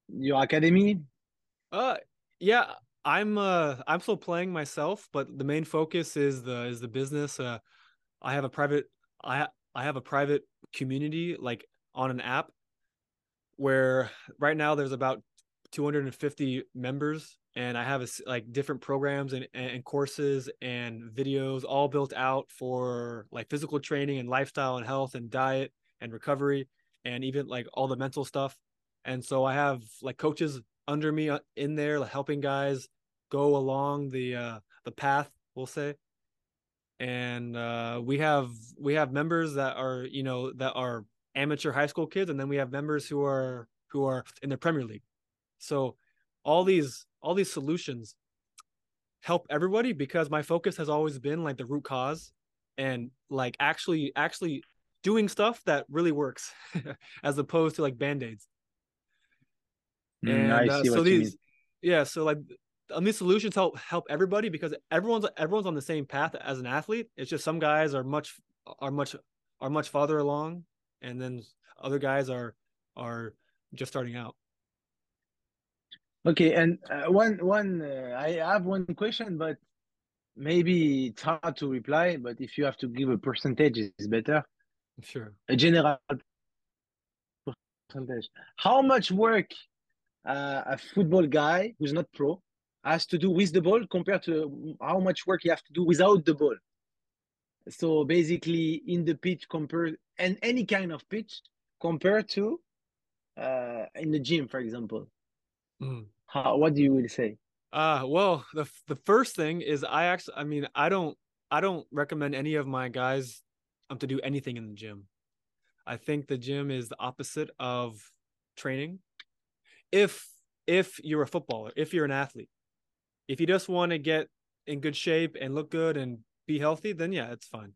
Speaker 2: your academy?
Speaker 1: Uh yeah, I'm uh I'm still playing myself, but the main focus is the is the business. Uh I have a private I I have a private community like on an app where right now there's about 250 members and I have a, like different programs and, and courses and videos all built out for like physical training and lifestyle and health and diet and recovery and even like all the mental stuff. And so I have like coaches under me uh, in there like helping guys go along the uh the path, we'll say. And uh we have we have members that are, you know, that are amateur high school kids and then we have members who are who are in the Premier League. So all these all these solutions help everybody because my focus has always been like the root cause and like actually actually doing stuff that really works as opposed to like band-aids.
Speaker 2: Mm, I
Speaker 1: And uh,
Speaker 2: see
Speaker 1: so
Speaker 2: what you mean.
Speaker 1: these yeah, so like um, these solutions help help everybody because everyone's everyone's on the same path as an athlete. It's just some guys are much are much are much farther along and then other guys are are just starting out.
Speaker 2: Okay, and uh, one one uh, I have one question, but maybe it's hard to reply. But if you have to give a percentage, it's better.
Speaker 1: Sure.
Speaker 2: A general percentage. How much work uh, a football guy who's not pro has to do with the ball compared to how much work you have to do without the ball? So basically, in the pitch, compared and any kind of pitch compared to uh, in the gym, for example.
Speaker 1: Mhm.
Speaker 2: How, what do you will say?
Speaker 1: Uh well, the the first thing is I actually I mean, I don't I don't recommend any of my guys um to do anything in the gym. I think the gym is the opposite of training. If if you're a footballer, if you're an athlete, if you just want to get in good shape and look good and be healthy, then yeah, it's fine.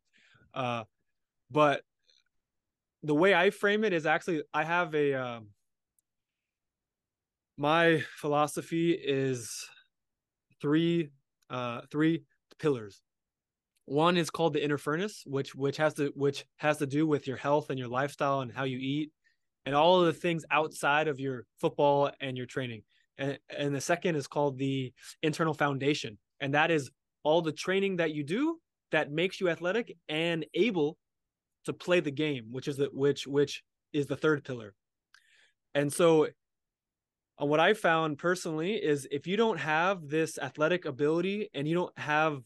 Speaker 1: Uh but the way I frame it is actually I have a um my philosophy is three uh three pillars. One is called the inner furnace, which which has to which has to do with your health and your lifestyle and how you eat and all of the things outside of your football and your training. And and the second is called the internal foundation, and that is all the training that you do that makes you athletic and able to play the game, which is the which which is the third pillar. And so uh, what I found personally is if you don't have this athletic ability and you don't have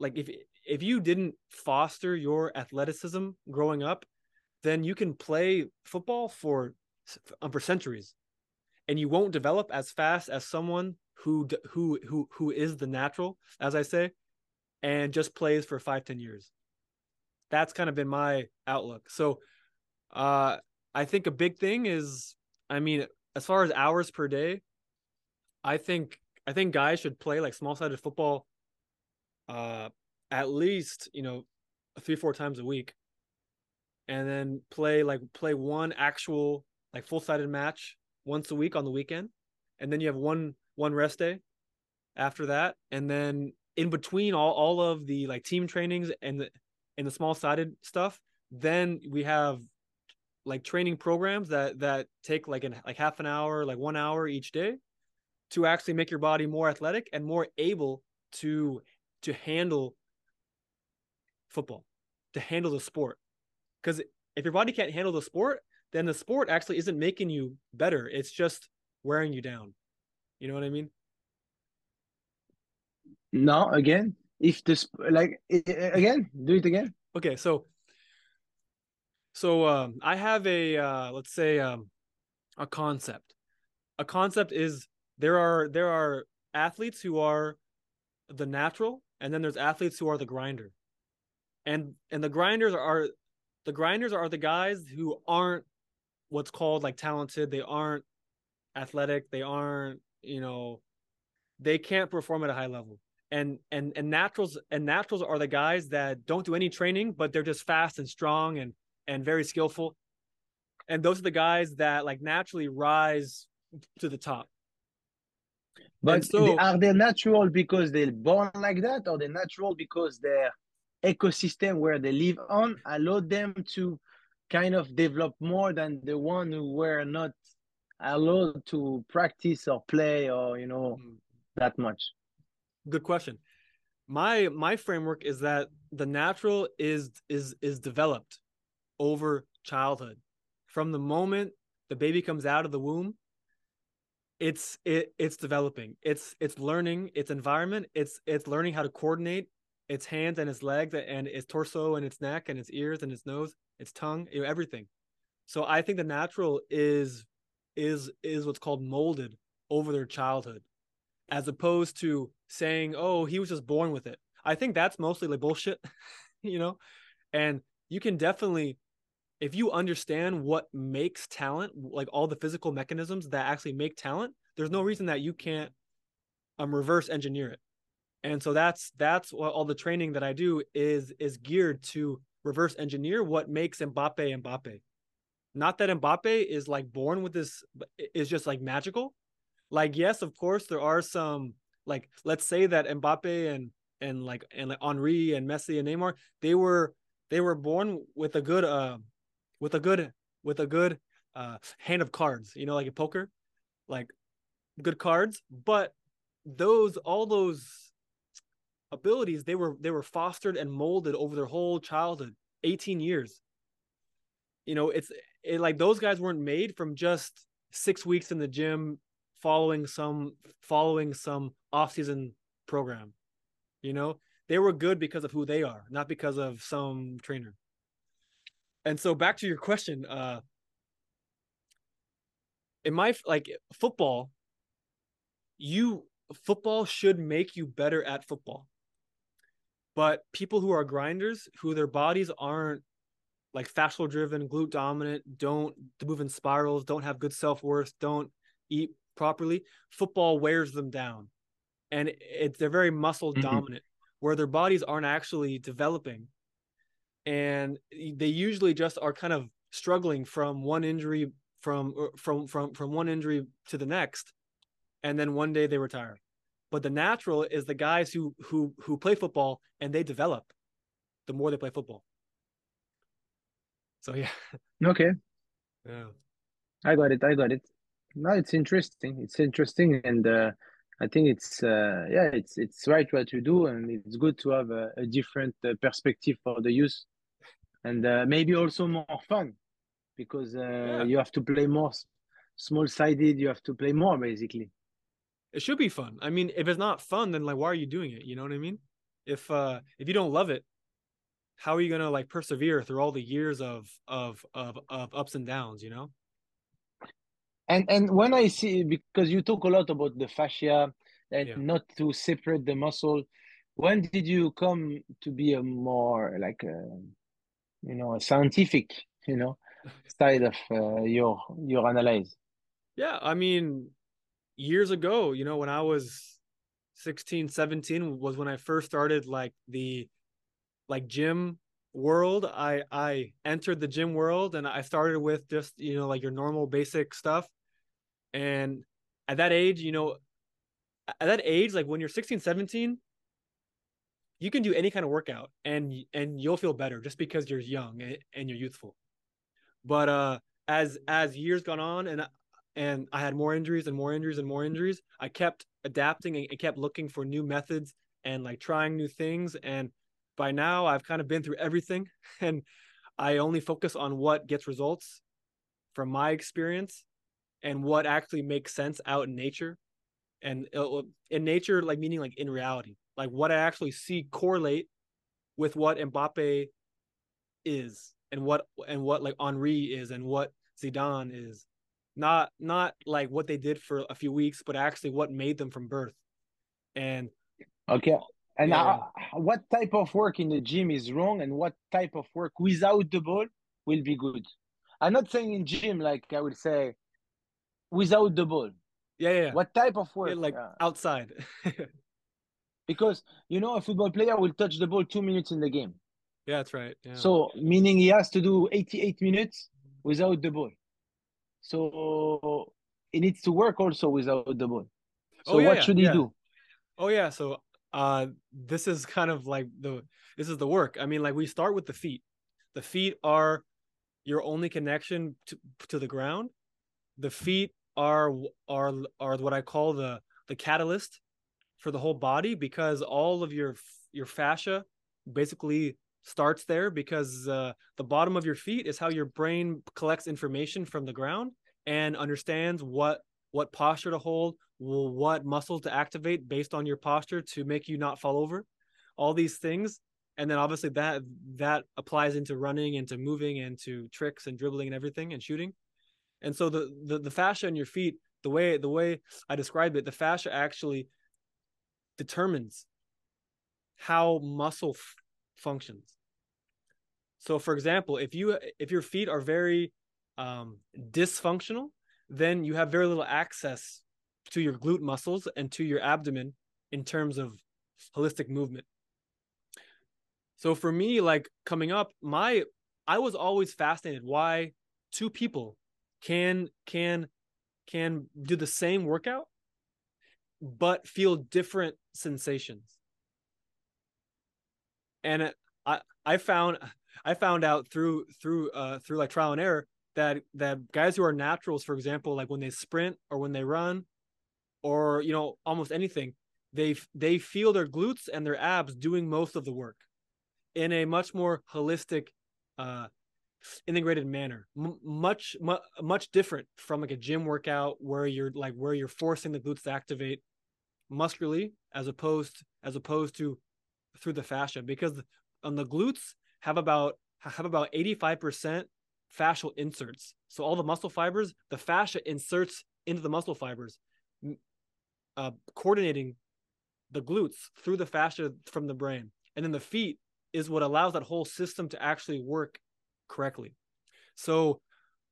Speaker 1: like if if you didn't foster your athleticism growing up, then you can play football for um, for centuries, and you won't develop as fast as someone who who who who is the natural, as I say, and just plays for five ten years. That's kind of been my outlook. So, uh, I think a big thing is, I mean, as far as hours per day, I think I think guys should play like small sided football uh at least, you know, three, four times a week. And then play like play one actual like full sided match once a week on the weekend. And then you have one one rest day after that. And then in between all, all of the like team trainings and the and the small sided stuff, then we have like training programs that that take like an like half an hour, like one hour each day to actually make your body more athletic and more able to to handle football, to handle the sport. Because if your body can't handle the sport, then the sport actually isn't making you better. It's just wearing you down. You know what I mean?
Speaker 2: No, again, if this like again, do it again.
Speaker 1: Okay, so so um, I have a uh, let's say um, a concept. A concept is there are there are athletes who are the natural, and then there's athletes who are the grinder, and and the grinders are the grinders are the guys who aren't what's called like talented. They aren't athletic. They aren't you know they can't perform at a high level. And and and naturals and naturals are the guys that don't do any training, but they're just fast and strong and and very skillful. And those are the guys that like naturally rise to the top.
Speaker 2: But so, are they natural because they're born like that, or they're natural because their ecosystem where they live on allowed them to kind of develop more than the one who were not allowed to practice or play or you know mm. that much.
Speaker 1: Good question. My my framework is that the natural is is is developed over childhood. From the moment the baby comes out of the womb it's it it's developing. It's it's learning. Its environment. It's it's learning how to coordinate its hands and its legs and its torso and its neck and its ears and its nose its tongue you know, everything. So i think the natural is is is what's called molded over their childhood as opposed to saying oh he was just born with it. I think that's mostly like bullshit you know? And you can definitely if you understand what makes talent like all the physical mechanisms that actually make talent there's no reason that you can't um reverse engineer it. And so that's that's what all the training that i do is is geared to reverse engineer what makes mbappe mbappe not that Mbappe is like born with this is just like magical. Like yes, of course there are some like let's say that Mbappe and and like and like Henry and Messi and Neymar they were they were born with a good uh with a good with a good uh hand of cards, you know, like a poker, like good cards, but those all those abilities they were they were fostered and molded over their whole childhood 18 years you know it's it, like those guys weren't made from just six weeks in the gym following some following some off-season program you know? They were good because of who they are not because of some trainer. And so back to your question uh in my like football you football should make you better at football. But people who are grinders who their bodies aren't like fascial driven, glute dominant, don't move in spirals, don't have good self worth, don't eat properly, football wears them down. And it, they're very muscle mm-hmm. dominant, where their bodies aren't actually developing. And they usually just are kind of struggling from one injury from uh, from from from one injury to the next and then one day they retire but the natural is the guys who who who play football and they develop the more they play football so yeah.
Speaker 2: Okay.
Speaker 1: Yeah.
Speaker 2: I got it. I got it. No, it's interesting. It's interesting, and uh, I think it's uh, yeah, it's it's right what you do, and it's good to have a, a different uh, perspective for the youth, and uh, maybe also more fun, because uh, yeah. you have to play more small sided. You have to play more basically.
Speaker 1: It should be fun. I mean, if it's not fun, then like, why are you doing it? You know what I mean? If uh if you don't love it, how are you gonna like persevere through all the years of of of of ups and downs you know
Speaker 2: and and when i see because you talk a lot about the fascia and yeah. not to separate the muscle when did you come to be a more like a you know a scientific you know side of uh, your your analyze
Speaker 1: yeah i mean years ago you know when i was 16 17 was when i first started like the like gym world i i entered the gym world and i started with just you know like your normal basic stuff. And at that age you know at that age like when you're 16 17 you can do any kind of workout and and you'll feel better just because you're young and, and you're youthful. But uh as as years gone on and and i had more injuries and more injuries and more injuries i kept adapting and kept looking for new methods and like trying new things. And by now I've kind of been through everything and I only focus on what gets results from my experience and what actually makes sense out in nature. And uh, in nature like meaning like in reality like what I actually see correlate with what Mbappe is and what and what like Henry is and what Zidane is. Not not like what they did for a few weeks but actually what made them from birth. And
Speaker 2: okay and yeah. what type of work in the gym is wrong and what type of work without the ball will be good? I'm not saying in gym, like I would say, without the ball.
Speaker 1: Yeah, yeah.
Speaker 2: What type of work?
Speaker 1: Yeah, like
Speaker 2: Yeah.
Speaker 1: outside.
Speaker 2: Because you know a football player will touch the ball two minutes in the game.
Speaker 1: yeah, that's right. Yeah.
Speaker 2: So meaning he has to do 88 minutes without the ball. So he needs to work also without the ball. Oh, so
Speaker 1: Oh, yeah,
Speaker 2: what should he do?
Speaker 1: Oh yeah, so uh this is kind of like the this is the work. I mean like we start with the feet. The feet are your only connection to, to the ground. The feet are are are what I call the the catalyst for the whole body because all of your your fascia basically starts there because uh, the bottom of your feet is how your brain collects information from the ground and understands what what posture to hold, what muscles to activate based on your posture to make you not fall over, all these things, and then obviously that that applies into running, into moving, and to tricks and dribbling and everything and shooting, and so the the, the fascia in your feet, the way the way I described it, the fascia actually determines how muscle f- functions. So, for example, if you if your feet are very um, dysfunctional, then you have very little access to your glute muscles and to your abdomen in terms of holistic movement. So for me, like coming up, my I was always fascinated why two people can can can do the same workout but feel different sensations. And I I found I found out through through uh through like trial and error that that guys who are naturals, for example, like when they sprint or when they run, or you know almost anything, they they feel their glutes and their abs doing most of the work in a much more holistic, uh, integrated manner. M- much mu- much different from like a gym workout where you're like where you're forcing the glutes to activate muscularly as opposed as opposed to through the fascia because on the glutes have about have about 85% fascial inserts. So all the muscle fibers, the fascia inserts into the muscle fibers, uh, coordinating the glutes through the fascia from the brain. And then the feet is what allows that whole system to actually work correctly. So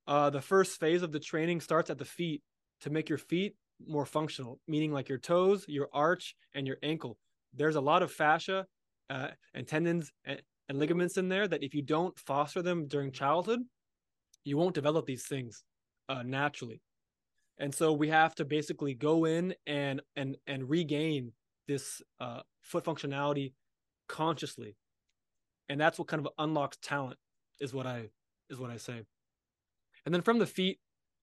Speaker 1: uh, the first phase of the training starts at the feet to make your feet more functional, meaning like your toes, your arch, and your ankle. There's a lot of fascia uh, and tendons and, and ligaments in there that if you don't foster them during childhood, you won't develop these things uh, naturally. And so we have to basically go in and and and regain this uh, foot functionality consciously, and that's what kind of unlocks talent is what I is what I say. And then from the feet,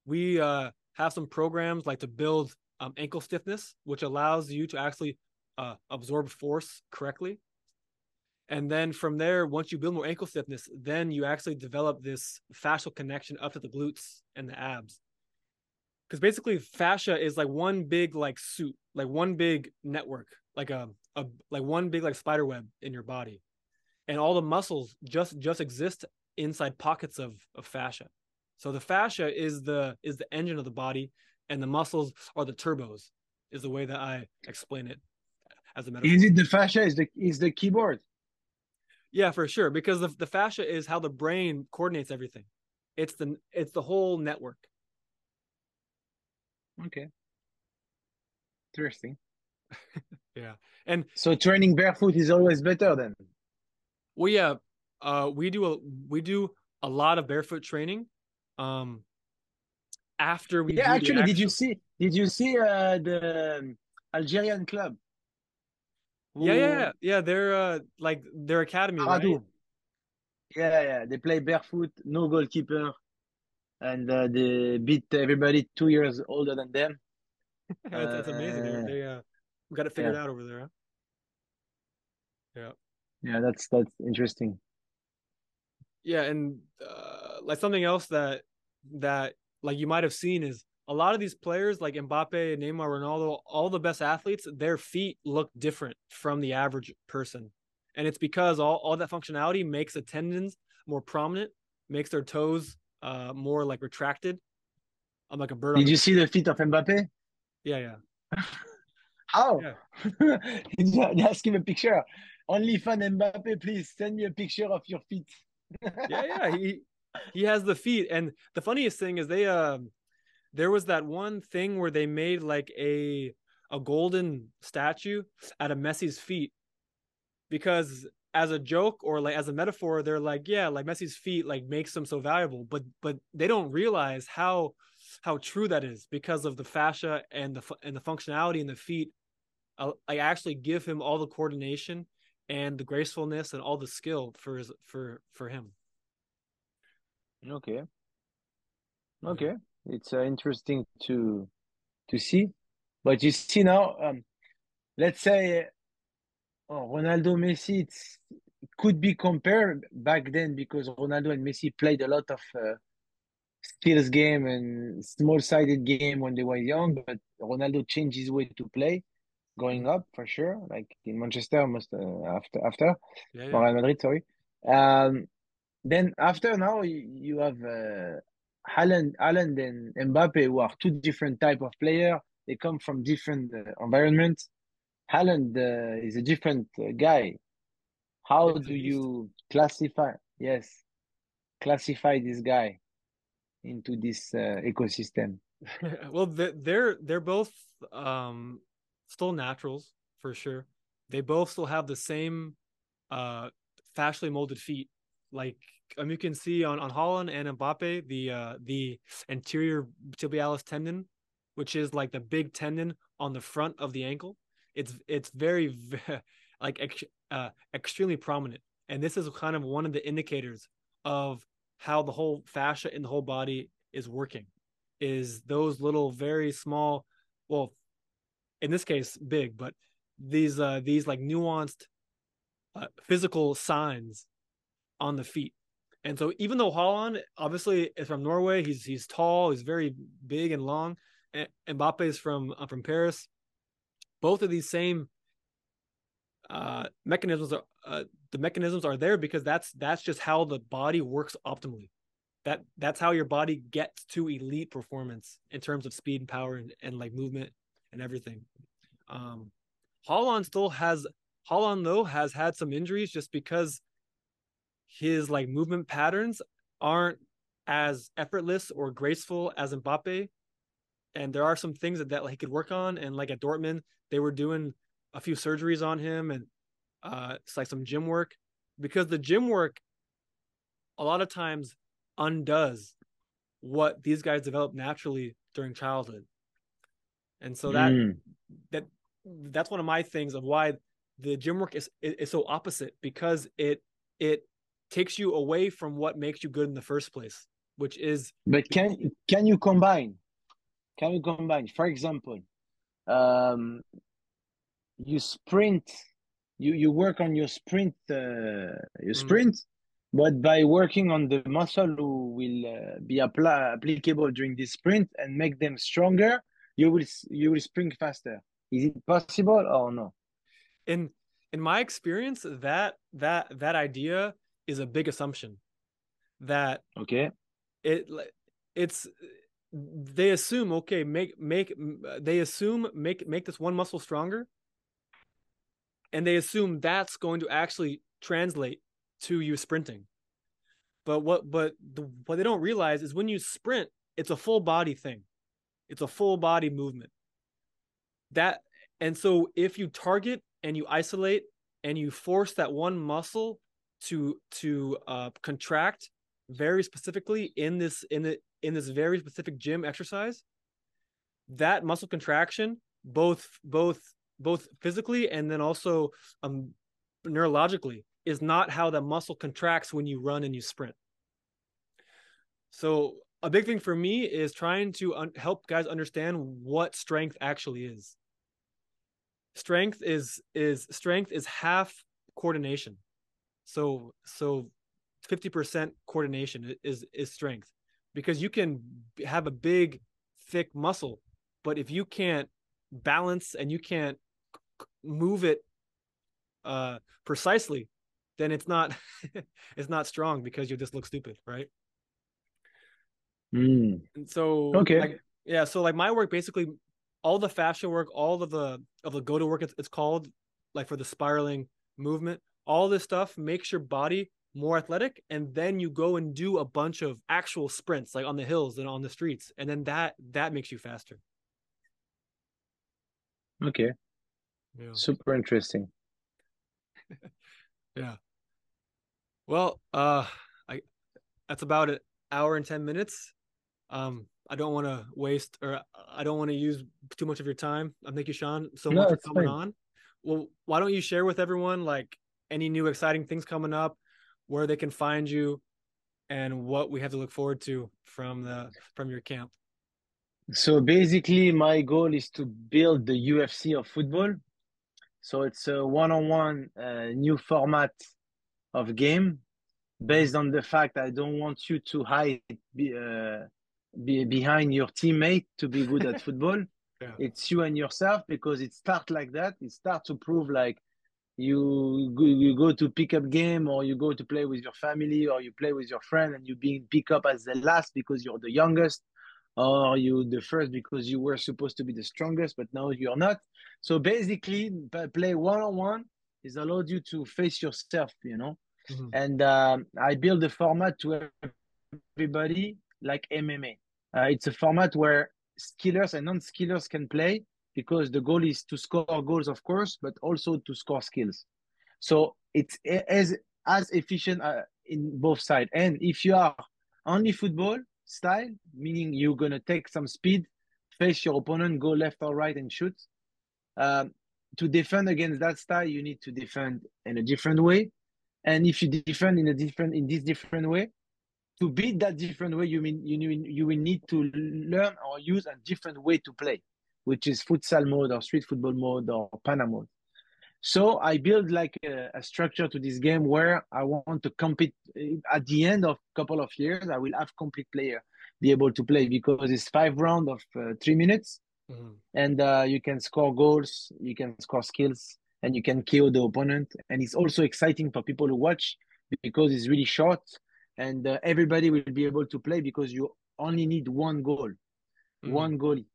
Speaker 1: we uh, have some programs like to build um, ankle stiffness, which allows you to actually uh, absorb force correctly. And then from there, once you build more ankle stiffness, then you actually develop this fascial connection up to the glutes and the abs. Because basically, fascia is like one big like suit, like one big network, like a, a like one big like spider web in your body, and all the muscles just just exist inside pockets of of fascia. So the fascia is the is the engine of the body, and the muscles are the turbos. Is the way that I explain it as a metaphor.
Speaker 2: Is it the fascia? Is the is the keyboard?
Speaker 1: Yeah, for sure. Because the, the fascia is how the brain coordinates everything. It's the it's the whole network.
Speaker 2: Okay. Interesting.
Speaker 1: Yeah. And
Speaker 2: So training barefoot is always better then.
Speaker 1: well, yeah, uh, we do a we do a lot of barefoot training. Um, after we
Speaker 2: Yeah, actually, did you see did you see uh, the um, Algerian club?
Speaker 1: Yeah, yeah, yeah, yeah. They're uh, like their academy, right?
Speaker 2: Yeah, yeah. They play barefoot, no goalkeeper, and uh, they beat everybody two years older than them.
Speaker 1: that's, that's amazing. They,
Speaker 2: Uh,
Speaker 1: they uh, got it figured out over there. Huh?
Speaker 2: Yeah, that's that's interesting.
Speaker 1: Yeah, and uh, like something else that that like you might have seen is a lot of these players like Mbappe, and Neymar, Ronaldo, all the best athletes, their feet look different from the average person. And it's because all, all that functionality makes the tendons more prominent, makes their toes uh more like retracted. I'm like a bird. on
Speaker 2: Did you see the feet of Mbappe?
Speaker 1: Yeah, yeah.
Speaker 2: How?
Speaker 1: Yeah.
Speaker 2: ask him a picture. Only fan Mbappe, please send me a picture of your feet.
Speaker 1: yeah, yeah. He he has the feet, and the funniest thing is they um there was that one thing where they made like a a golden statue out of Messi's feet because as a joke or like as a metaphor they're like yeah like Messi's feet like makes them so valuable but but they don't realize how how true that is because of the fascia and the and the functionality in the feet uh, I actually give him all the coordination and the gracefulness and all the skill for his for for him.
Speaker 2: Okay. Okay. It's uh, interesting to to see. But you see now um let's say oh, ronaldo messi could be compared back then because ronaldo and messi played a lot of uh, skills game and small sided game when they were young but ronaldo changed his way to play going up for sure like in manchester most uh, after after
Speaker 1: yeah, yeah.
Speaker 2: Real madrid sorry um then after now you, you have uh, Haaland, Haaland and Mbappe who are two different type of player. They come from different uh, environments. Haaland uh, is a different uh, guy. How
Speaker 1: It's
Speaker 2: do you classify? Yes, classify this guy into this uh, ecosystem.
Speaker 1: well they- they're they're both um still naturals for sure they both still have the same uh fascially molded feet like um, you can see on on Haaland and Mbappe the uh the anterior tibialis tendon which is like the big tendon on the front of the ankle it's it's very like ex- uh extremely prominent. And this is kind of one of the indicators of how the whole fascia in the whole body is working is those little very small well in this case big but these uh these like nuanced uh, physical signs on the feet. And so even though Haaland obviously is from Norway he's he's tall he's very big and long and Mbappe is from uh, from Paris both of these same uh mechanisms are uh, the mechanisms are there because that's that's just how the body works optimally that that's how your body gets to elite performance in terms of speed and power and, and like movement and everything. Um Haaland still has Haaland though has had some injuries just because his like movement patterns aren't as effortless or graceful as Mbappe. And there are some things that, that like, he could work on. And like at Dortmund, they were doing a few surgeries on him and uh it's like some gym work because the gym work a lot of times undoes what these guys develop naturally during childhood. And so that
Speaker 2: Mm.
Speaker 1: that that's one of my things of why the gym work is is so opposite because it it takes you away from what makes you good in the first place, which is
Speaker 2: But can can you combine? Can we combine? For example, um, you sprint, you you work on your sprint, uh, your sprint, but by working on the muscle who will uh, be apply, applicable during this sprint and make them stronger, you will you will sprint faster. Is it possible or no?
Speaker 1: in in my experience that that that idea is a big assumption that
Speaker 2: Okay.
Speaker 1: it it's they assume okay make make they assume make make this one muscle stronger. And they assume that's going to actually translate to you sprinting. But what but the, what they don't realize is when you sprint it's a full body thing. It's a full body movement. That and so if you target and you isolate and you force that one muscle to to uh, contract very specifically in this in the in this very specific gym exercise that muscle contraction both both both physically and then also um neurologically is not how the muscle contracts when you run and you sprint. So a big thing for me is trying to un- help guys understand what strength actually is. Strength is is strength is half coordination. So so 50% coordination is is strength because you can have a big thick muscle but if you can't balance and you can't move it uh precisely then it's not it's not strong because you just look stupid right
Speaker 2: Mm.
Speaker 1: and so
Speaker 2: Okay.
Speaker 1: like, yeah so like my work basically all the fascia work all of the of the go to work it's, it's called like for the spiraling movement all this stuff makes your body more athletic, and then you go and do a bunch of actual sprints, like on the hills and on the streets, and then that that makes you faster.
Speaker 2: Okay. Yeah. Super interesting.
Speaker 1: yeah. Well, uh, I that's about an hour and ten minutes. Um, I don't want to waste or I don't want to use too much of your time. I thank you, Sean, so no, much for coming fine. on. Well, why don't you share with everyone like any new exciting things coming up, where they can find you, and what we have to look forward to from the from your camp?
Speaker 2: So basically, my goal is to build the UFC of football. So it's a one-on-one uh, new format of game based on the fact I don't want you to hide be, uh, be behind your teammate to be good at football. Yeah. It's you and yourself because it starts like that. It starts to prove like you go, you go to pick up game or you go to play with your family or you play with your friend and you being pick up as the last because you're the youngest or you the first because you were supposed to be the strongest but now you're not. So basically play one-on-one is allowed you to face yourself you know? Mm-hmm. and um, i build a format to everybody like mma uh, it's a format where skillers and non-skillers can play because the goal is to score goals, of course, but also to score skills. So it's as as efficient uh, in both sides. And if you are only football style, meaning you're gonna take some speed, face your opponent, go left or right, and shoot. Um, to defend against that style, you need to defend in a different way. And if you defend in a different in this different way, to beat that different way, you mean you you will need to learn or use a different way to play, which is futsal mode or street football mode or panna mode. So I build like a, a, structure to this game where I want to compete. At the end of a couple of years, I will have complete player be able to play because it's five round of uh, three minutes, mm-hmm. and uh, you can score goals, you can score skills, and you can KO the opponent. And it's also exciting for people to watch because it's really short and uh, everybody will be able to play because you only need one goal, mm-hmm. one goalie.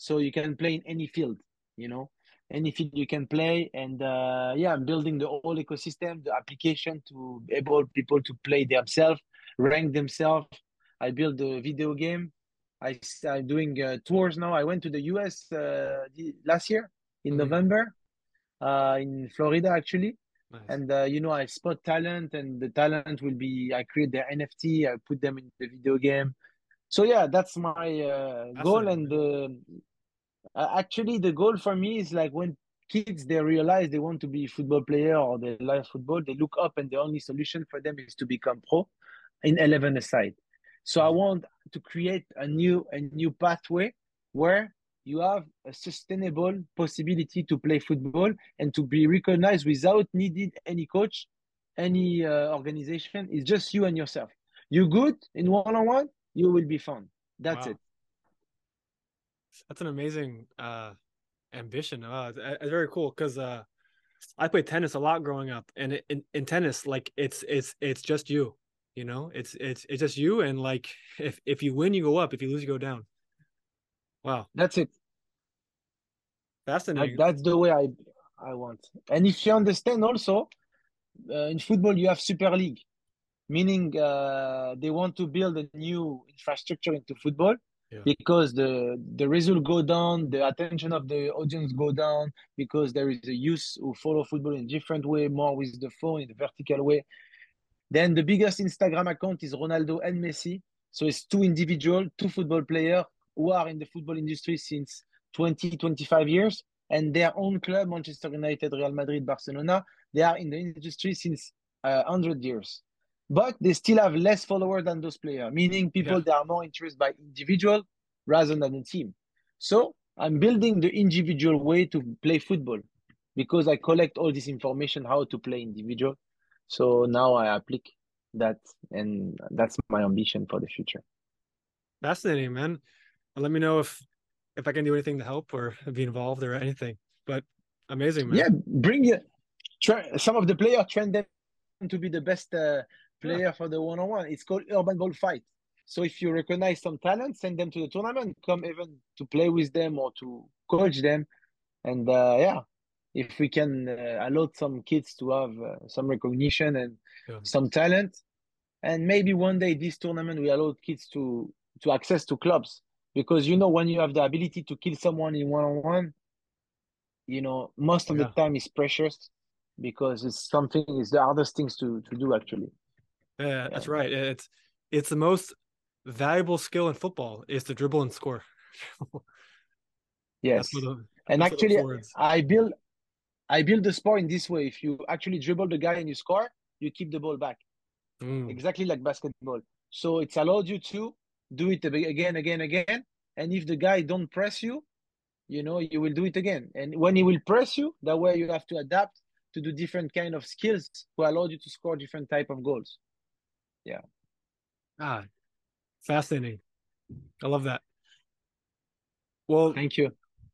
Speaker 2: So you can play in any field, you know, any field you can play. And uh, yeah, I'm building the whole ecosystem, the application to able people to play themselves, rank themselves. I build the video game. I, I'm doing uh, tours now. I went to the US uh, last year in mm-hmm. November, uh, in Florida actually Nice. And uh, you know, I spot talent, and the talent will be. I create their NFT. I put them in the video game. So yeah, that's my uh, goal. And uh, actually, the goal for me is like when kids they realize they want to be football player or they like football, they look up, and the only solution for them is to become pro in eleven aside. So I mm-hmm. want to create a new a new pathway where you have a sustainable possibility to play football and to be recognized without needing any coach, any uh, organization. It's just you and yourself. You're good in one on one, you will be fun. That's wow. it.
Speaker 1: That's an amazing uh, ambition. Uh, it's very cool because uh, I played tennis a lot growing up, and in, in tennis, like it's it's it's just you. You know, it's it's it's just you, and like if if you win, you go up. If you lose, you go down. Wow.
Speaker 2: That's it.
Speaker 1: Fascinating.
Speaker 2: Like, that's the way I I want. And if you understand also, uh, in football you have Super League, meaning uh, they want to build a new infrastructure into football because the the result go down, the attention of the audience go down because there is a youth who follow football in different way, more with the phone in the vertical way. Then the biggest Instagram account is Ronaldo and Messi. So it's two individual, two football player who are in the football industry since 20, 25 years, and their own club, Manchester United, Real Madrid, Barcelona, they are in the industry since uh, 100 years. But they still have less followers than those players, meaning people yeah. that are more interested by individual rather than the team. So I'm building the individual way to play football because I collect all this information how to play individual. So now I apply that, and that's my ambition for the future.
Speaker 1: Fascinating, man. Let me know if if I can do anything to help or be involved or anything. But amazing, man.
Speaker 2: Yeah, bring you try, some of the players train them to be the best uh, player for the one on one. It's called Urban Ball Fight. So if you recognize some talent, send them to the tournament. Come even to play with them or to coach them, and uh, yeah, if we can uh, allow some kids to have uh, some recognition and
Speaker 1: Yeah.
Speaker 2: some talent, and maybe one day this tournament will allow kids to to access to clubs because you know when you have the ability to kill someone in one on one, you know most of
Speaker 1: Yeah.
Speaker 2: the time is precious because it's something it's the hardest things to to do actually.
Speaker 1: Yeah, that's right. It's it's the most valuable skill in football is to dribble and score.
Speaker 2: Yes,
Speaker 1: the,
Speaker 2: and
Speaker 1: that's what the
Speaker 2: actually I build I build the sport in this way. If you actually dribble the guy and you score, you keep the ball back.
Speaker 1: Mm,
Speaker 2: exactly like basketball. So it's allowed you to do it again, again, again. And if the guy don't press you, you know, you will do it again. And when he will press you, that way you have to adapt to do different kind of skills to allow you to score different type of goals.
Speaker 1: Ah, fascinating. I love that. Well,
Speaker 2: Thank you.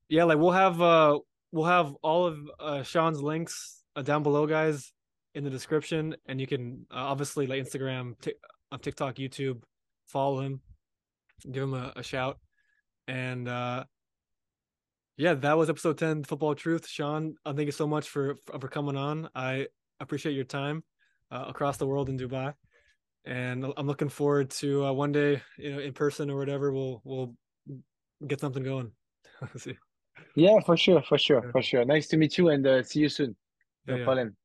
Speaker 1: yeah, like we'll have uh we'll have all of uh Sean's links uh, down below, guys, in the description, and you can uh, obviously like Instagram, t- on TikTok, YouTube, follow him, give him a, a shout, and uh yeah, that was episode ten, Football Truth. Sean, uh, thank you so much for for coming on. I appreciate your time uh, across the world in Dubai, and I'm looking forward to uh, one day, you know, in person or whatever, we'll we'll get something going. See.
Speaker 2: Yeah, for sure, for sure,
Speaker 1: Yeah.
Speaker 2: for sure. Nice to meet you and uh, see you soon. No
Speaker 1: Yeah, yeah.
Speaker 2: problem.